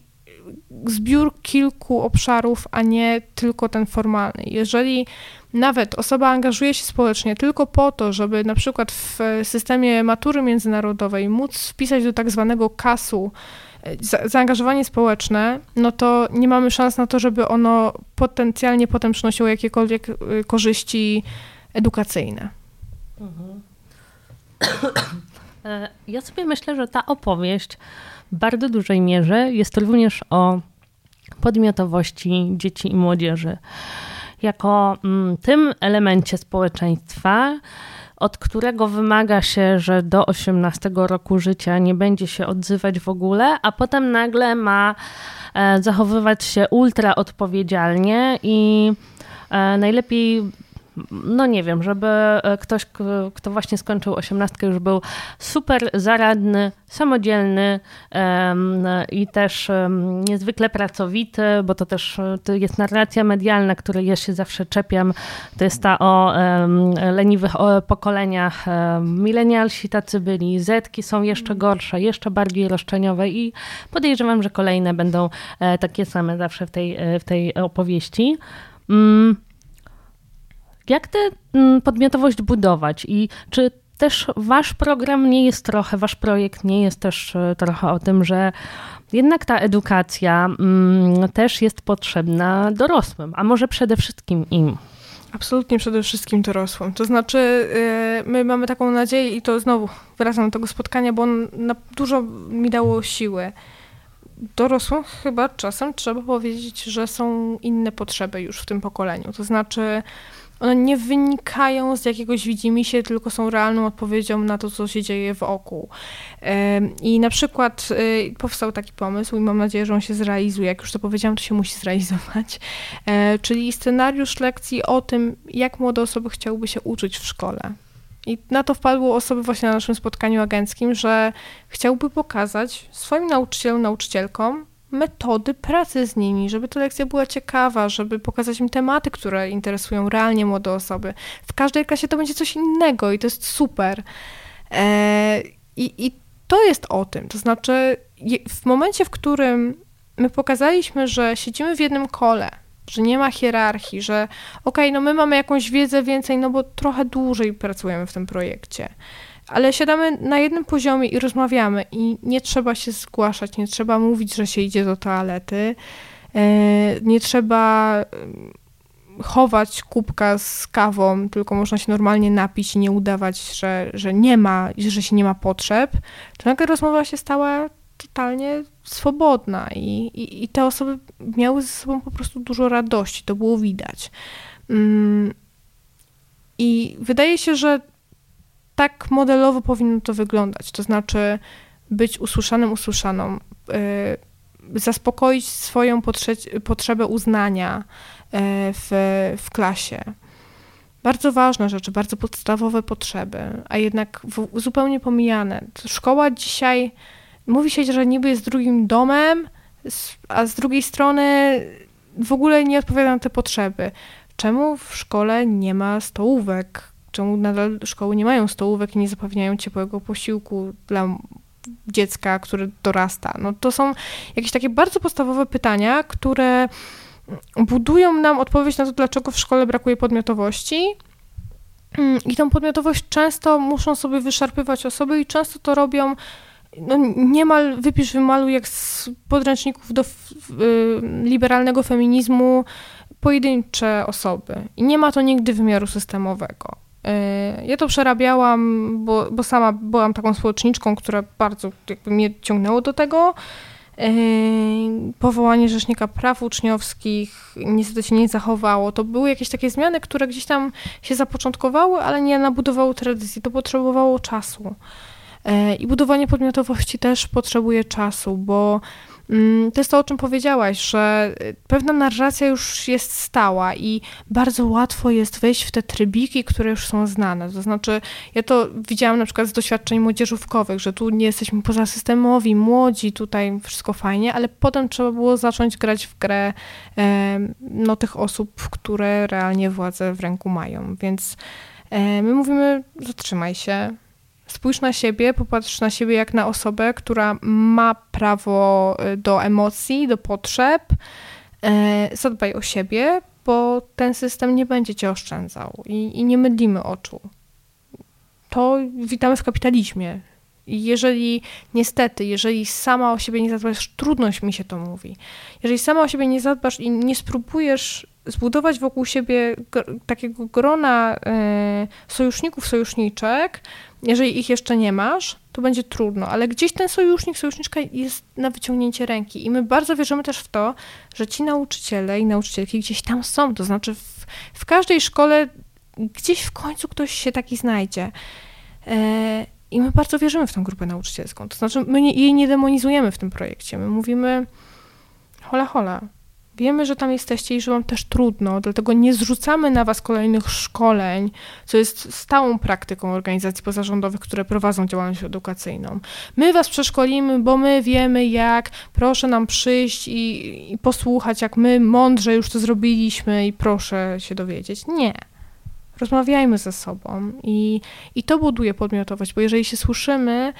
zbiór kilku obszarów, a nie tylko ten formalny. Jeżeli nawet osoba angażuje się społecznie tylko po to, żeby na przykład w systemie matury międzynarodowej móc wpisać do tak zwanego kasu e, zaangażowanie społeczne, no to nie mamy szans na to, żeby ono potencjalnie potem przynosiło jakiekolwiek e, korzyści edukacyjne. Mhm. *coughs* E, ja sobie myślę, że ta opowieść bardzo dużej mierze jest również o podmiotowości dzieci i młodzieży. Jako mm, tym elemencie społeczeństwa, od którego wymaga się, że do 18 roku życia nie będzie się odzywać w ogóle, a potem nagle ma e, zachowywać się ultra odpowiedzialnie i e, najlepiej no nie wiem, żeby e, ktoś, kto właśnie skończył osiemnastkę, już był super zaradny, samodzielny i też niezwykle pracowity, bo to też to jest narracja medialna, której ja się zawsze czepiam. To jest ta o leniwych pokoleniach. Milenialsi tacy byli, Zetki są jeszcze gorsze, jeszcze bardziej roszczeniowe i podejrzewam, że kolejne będą e, takie same zawsze w tej, e, w tej opowieści. Mm. Jak tę mm, podmiotowość budować i czy też wasz program nie jest trochę, wasz projekt nie jest też e, trochę o tym, że jednak ta edukacja mm, też jest potrzebna dorosłym, a może przede wszystkim im? Absolutnie przede wszystkim dorosłym. To znaczy, e, my mamy taką nadzieję i to znowu wracam do tego spotkania, bo on dużo mi dało siły. Dorosłym chyba czasem trzeba powiedzieć, że są inne potrzeby już w tym pokoleniu. To znaczy, one nie wynikają z jakiegoś widzimisię, tylko są realną odpowiedzią na to, co się dzieje wokół. I na przykład y, powstał taki pomysł i mam nadzieję, że on się zrealizuje. Jak już to powiedziałam, to się musi zrealizować. E, czyli scenariusz lekcji o tym, jak młode osoby chciałyby się uczyć w szkole. I na to wpadły osoby właśnie na naszym spotkaniu agenckim, że chciałby pokazać swoim nauczycielom, nauczycielkom, metody pracy z nimi, żeby ta lekcja była ciekawa, żeby pokazać im tematy, które interesują realnie młode osoby. W każdej klasie to będzie coś innego i to jest super. E, i, I to jest o tym. To znaczy, w momencie, w którym my pokazaliśmy, że siedzimy w jednym kole, że nie ma hierarchii, że okej, okay, no my mamy jakąś wiedzę więcej, no bo trochę dłużej pracujemy w tym projekcie ale siadamy na jednym poziomie i rozmawiamy i nie trzeba się zgłaszać, nie trzeba mówić, że się idzie do toalety, e, nie trzeba chować kubka z kawą, tylko można się normalnie napić i nie udawać, że, że nie ma, że się nie ma potrzeb, to nagle rozmowa się stała totalnie swobodna i, i, i te osoby miały ze sobą po prostu dużo radości, to było widać. Mm, I wydaje się, że tak modelowo powinno to wyglądać. To znaczy być usłyszanym, usłyszaną, y, zaspokoić swoją potrze- potrzebę uznania y, w, w klasie. Bardzo ważne rzeczy, bardzo podstawowe potrzeby, a jednak w, zupełnie pomijane. Szkoła dzisiaj mówi się, że niby jest drugim domem, a z drugiej strony w ogóle nie odpowiada na te potrzeby. Czemu w szkole nie ma stołówek? Czemu nadal szkoły nie mają stołówek i nie zapewniają ciepłego posiłku dla dziecka, które dorasta. No to są jakieś takie bardzo podstawowe pytania, które budują nam odpowiedź na to, dlaczego w szkole brakuje podmiotowości. I tą podmiotowość często muszą sobie wyszarpywać osoby i często to robią no, niemal wypisz wymalu jak z podręczników do y, liberalnego feminizmu pojedyncze osoby. I nie ma to nigdy wymiaru systemowego. E, ja to przerabiałam, bo, bo sama byłam taką społeczniczką, która bardzo jakby mnie ciągnęło do tego. E, powołanie Rzecznika Praw Uczniowskich niestety się nie zachowało. To były jakieś takie zmiany, które gdzieś tam się zapoczątkowały, ale nie nabudowały tradycji. To potrzebowało czasu. E, I budowanie podmiotowości też potrzebuje czasu, bo to jest to, o czym powiedziałaś, że y, pewna narracja już jest stała i bardzo łatwo jest wejść w te trybiki, które już są znane. To znaczy, ja to widziałam na przykład z doświadczeń młodzieżówkowych, że tu nie jesteśmy pozasystemowi, młodzi, tutaj wszystko fajnie, ale potem trzeba było zacząć grać w grę no, tych osób, które realnie władzę w ręku mają. Więc my mówimy, zatrzymaj się, Spójrz na siebie, popatrz na siebie jak na osobę, która ma prawo y, do emocji, do potrzeb. E, zadbaj o siebie, bo ten system nie będzie cię oszczędzał i, i nie mydlimy oczu. To witamy w kapitalizmie. Jeżeli niestety, jeżeli sama o siebie nie zadbasz, trudno mi się to mówi. Jeżeli sama o siebie nie zadbasz i nie spróbujesz zbudować wokół siebie takiego grona y, sojuszników, sojuszniczek, jeżeli ich jeszcze nie masz, to będzie trudno, ale gdzieś ten sojusznik, sojuszniczka jest na wyciągnięcie ręki i my bardzo wierzymy też w to, że ci nauczyciele i nauczycielki gdzieś tam są, to znaczy w, w każdej szkole gdzieś w końcu ktoś się taki znajdzie. I my bardzo wierzymy w tę grupę nauczycielską, to znaczy my nie, jej nie demonizujemy w tym projekcie, my mówimy hola hola, Wiemy, że tam jesteście i że wam też trudno, dlatego nie zrzucamy na was kolejnych szkoleń, co jest stałą praktyką organizacji pozarządowych, które prowadzą działalność edukacyjną. My was przeszkolimy, bo my wiemy jak, proszę nam przyjść i, i posłuchać, jak my mądrze już to zrobiliśmy i proszę się dowiedzieć. Nie. Rozmawiajmy ze sobą i, i to buduje podmiotowość, bo jeżeli się słyszymy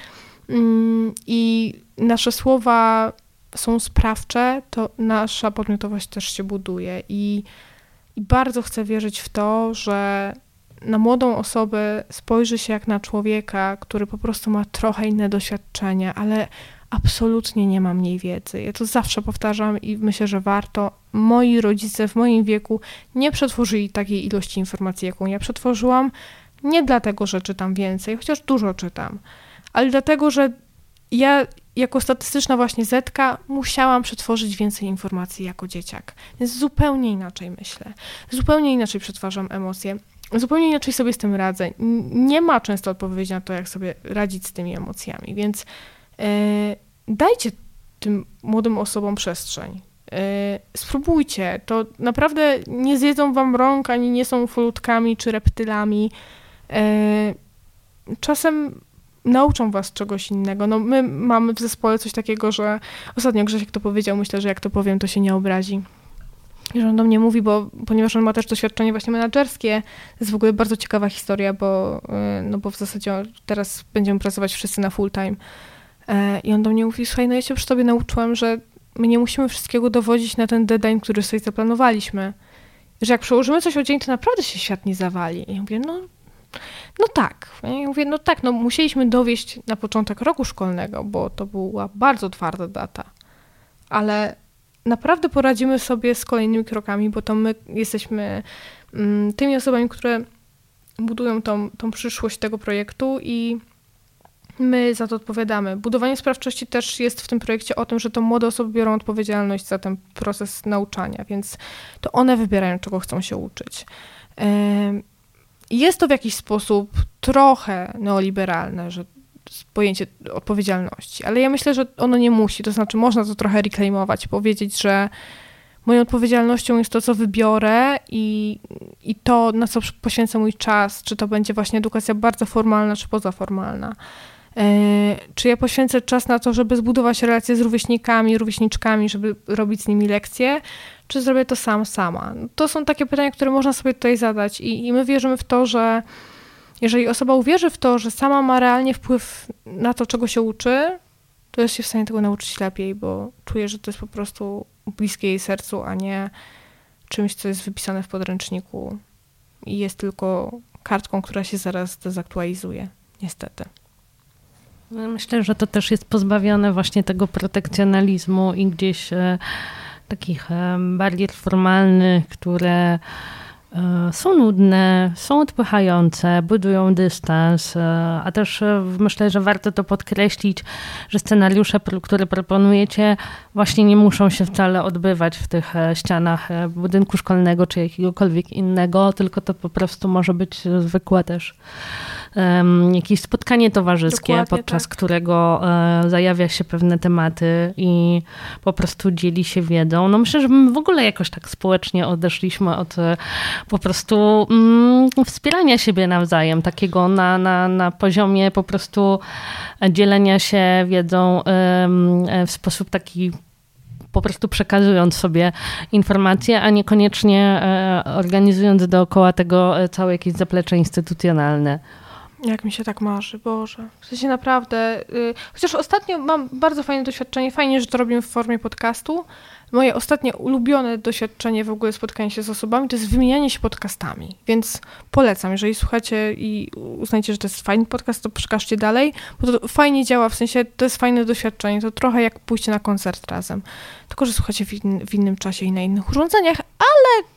mm, i nasze słowa są sprawcze, to nasza podmiotowość też się buduje. I, i bardzo chcę wierzyć w to, że na młodą osobę spojrzy się jak na człowieka, który po prostu ma trochę inne doświadczenie, ale absolutnie nie ma mniej wiedzy. Ja to zawsze powtarzam i myślę, że warto. Moi rodzice w moim wieku nie przetworzyli takiej ilości informacji, jaką ja przetworzyłam. Nie dlatego, że czytam więcej, chociaż dużo czytam, ale dlatego, że ja jako statystyczna właśnie Zetka musiałam przetworzyć więcej informacji jako dzieciak. Więc zupełnie inaczej myślę. Zupełnie inaczej przetwarzam emocje. Zupełnie inaczej sobie z tym radzę. Nie ma często odpowiedzi na to, jak sobie radzić z tymi emocjami, więc dajcie tym młodym osobom przestrzeń. Yy, spróbujcie. To naprawdę nie zjedzą wam rąk, ani nie są folutkami czy reptylami. Yy, czasem nauczą was czegoś innego. No my mamy w zespole coś takiego, że ostatnio Grzesiek to powiedział, myślę, że jak to powiem, to się nie obrazi. Że on do mnie mówi, bo ponieważ on ma też doświadczenie właśnie menedżerskie, to jest w ogóle bardzo ciekawa historia, bo, no bo w zasadzie teraz będziemy pracować wszyscy na full time. E, I on do mnie mówi, słuchaj, no ja się przy tobie nauczyłem, że my nie musimy wszystkiego dowodzić na ten deadline, który sobie zaplanowaliśmy. Że jak przełożymy coś o dzień, to naprawdę się świat nie zawali. I ja mówię, no no tak. Ja mówię, no tak, no musieliśmy dowieść na początek roku szkolnego, bo to była bardzo twarda data. Ale naprawdę poradzimy sobie z kolejnymi krokami, bo to my jesteśmy mm, tymi osobami, które budują tą, tą przyszłość tego projektu i my za to odpowiadamy. Budowanie sprawczości też jest w tym projekcie o tym, że to młode osoby biorą odpowiedzialność za ten proces nauczania, więc to one wybierają, czego chcą się uczyć. Jest to w jakiś sposób trochę neoliberalne, że pojęcie odpowiedzialności, ale ja myślę, że ono nie musi. To znaczy, można to trochę reklamować, powiedzieć, że moją odpowiedzialnością jest to, co wybiorę i, i to, na co poświęcę mój czas, czy to będzie właśnie edukacja bardzo formalna, czy pozaformalna. E, czy ja poświęcę czas na to, żeby zbudować relacje z rówieśnikami, rówieśniczkami, żeby robić z nimi lekcje, czy zrobię to sam, sama? To są takie pytania, które można sobie tutaj zadać i, i my wierzymy w to, że jeżeli osoba uwierzy w to, że sama ma realnie wpływ na to, czego się uczy, to jest się w stanie tego nauczyć lepiej, bo czuje, że to jest po prostu bliskie jej sercu, a nie czymś, co jest wypisane w podręczniku i jest tylko kartką, która się zaraz dezaktualizuje, niestety. Myślę, że to też jest pozbawione właśnie tego protekcjonalizmu i gdzieś e, takich e, barier formalnych, które e, są nudne, są odpychające, budują dystans, a też myślę, że warto to podkreślić, że scenariusze, które proponujecie, właśnie nie muszą się wcale odbywać w tych ścianach budynku szkolnego czy jakiegokolwiek innego, tylko to po prostu może być zwykłe też um, jakieś spotkanie towarzyskie, Dokładnie podczas tak. którego e, zajawia się pewne tematy i po prostu dzieli się wiedzą. No myślę, że my w ogóle jakoś tak społecznie odeszliśmy od e, po prostu mm, wspierania siebie nawzajem, takiego na, na, na poziomie po prostu dzielenia się wiedzą e, w sposób taki po prostu przekazując sobie informacje, a niekoniecznie e, organizując dookoła tego całe jakieś zaplecze instytucjonalne. Jak mi się tak marzy, Boże. W sensie naprawdę, yy, chociaż ostatnio mam bardzo fajne doświadczenie, fajnie, że to robimy w formie podcastu. Moje ostatnie ulubione doświadczenie w ogóle spotkania się z osobami to jest wymienianie się podcastami, więc polecam, jeżeli słuchacie i uznajcie, że to jest fajny podcast, to przekażcie dalej, bo to fajnie działa, w sensie to jest fajne doświadczenie, to trochę jak pójście na koncert razem, tylko że słuchacie w, in, w innym czasie i na innych urządzeniach, ale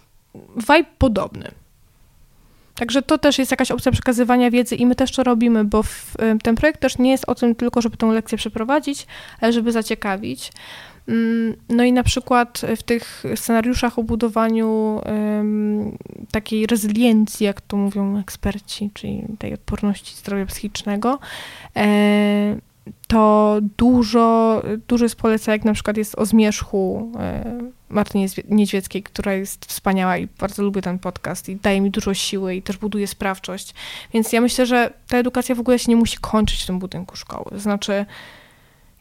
vibe podobny. Także to też jest jakaś opcja przekazywania wiedzy i my też to robimy, bo w, ten projekt też nie jest o tym tylko, żeby tą lekcję przeprowadzić, ale żeby zaciekawić. Mm, no i na przykład w tych scenariuszach o budowaniu um, takiej rezyliencji, jak to mówią eksperci, czyli tej odporności zdrowia psychicznego, e, to dużo, dużo jest polecajek, na przykład jest o zmierzchu e, Marty Niedźwieckiej, która jest wspaniała i bardzo lubię ten podcast i daje mi dużo siły i też buduje sprawczość. Więc ja myślę, że ta edukacja w ogóle się nie musi kończyć w tym budynku szkoły. Znaczy,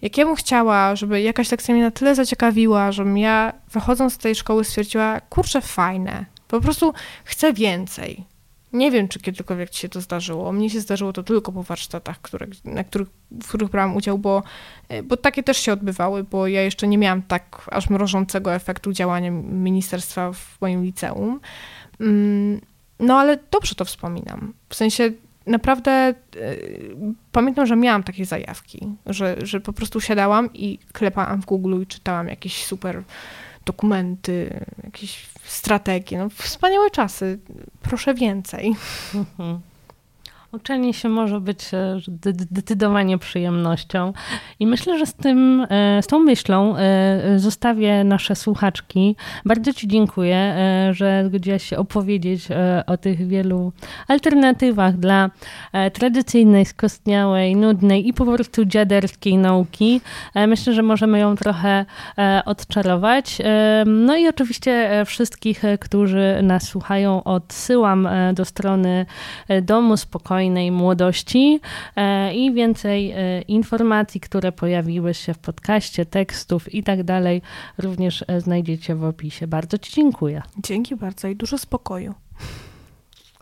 jak ja bym chciała, żeby jakaś lekcja mnie na tyle zaciekawiła, żebym ja wychodząc z tej szkoły stwierdziła, kurczę, fajne, po prostu chcę więcej. Nie wiem, czy kiedykolwiek ci się to zdarzyło. Mnie się zdarzyło to tylko po warsztatach, które, na których, w których brałam udział, bo, e, bo takie też się odbywały, bo ja jeszcze nie miałam tak aż mrożącego efektu działania ministerstwa w moim liceum. Mm, no ale dobrze to wspominam. W sensie naprawdę y, pamiętam, że miałam takie zajawki, że, że po prostu siadałam i klepałam w Google i czytałam jakieś super dokumenty, jakieś strategie. No, wspaniałe czasy. Proszę więcej. *laughs* Uczenie się może być e, zdecydowanie przyjemnością i myślę, że z, tym, e, z tą myślą e, zostawię nasze słuchaczki. Bardzo Ci dziękuję, że zgodziłaś się opowiedzieć o tych wielu alternatywach dla tradycyjnej, skostniałej, nudnej i po prostu dziaderskiej nauki. Myślę, że możemy ją trochę odczarować. No i oczywiście wszystkich, którzy nas słuchają, odsyłam do strony Domu Spokojnego spokojnej młodości e, i więcej e, informacji, które pojawiły się w podcaście, tekstów i tak dalej, również e, znajdziecie w opisie. Bardzo Ci dziękuję. Dzięki bardzo i dużo spokoju.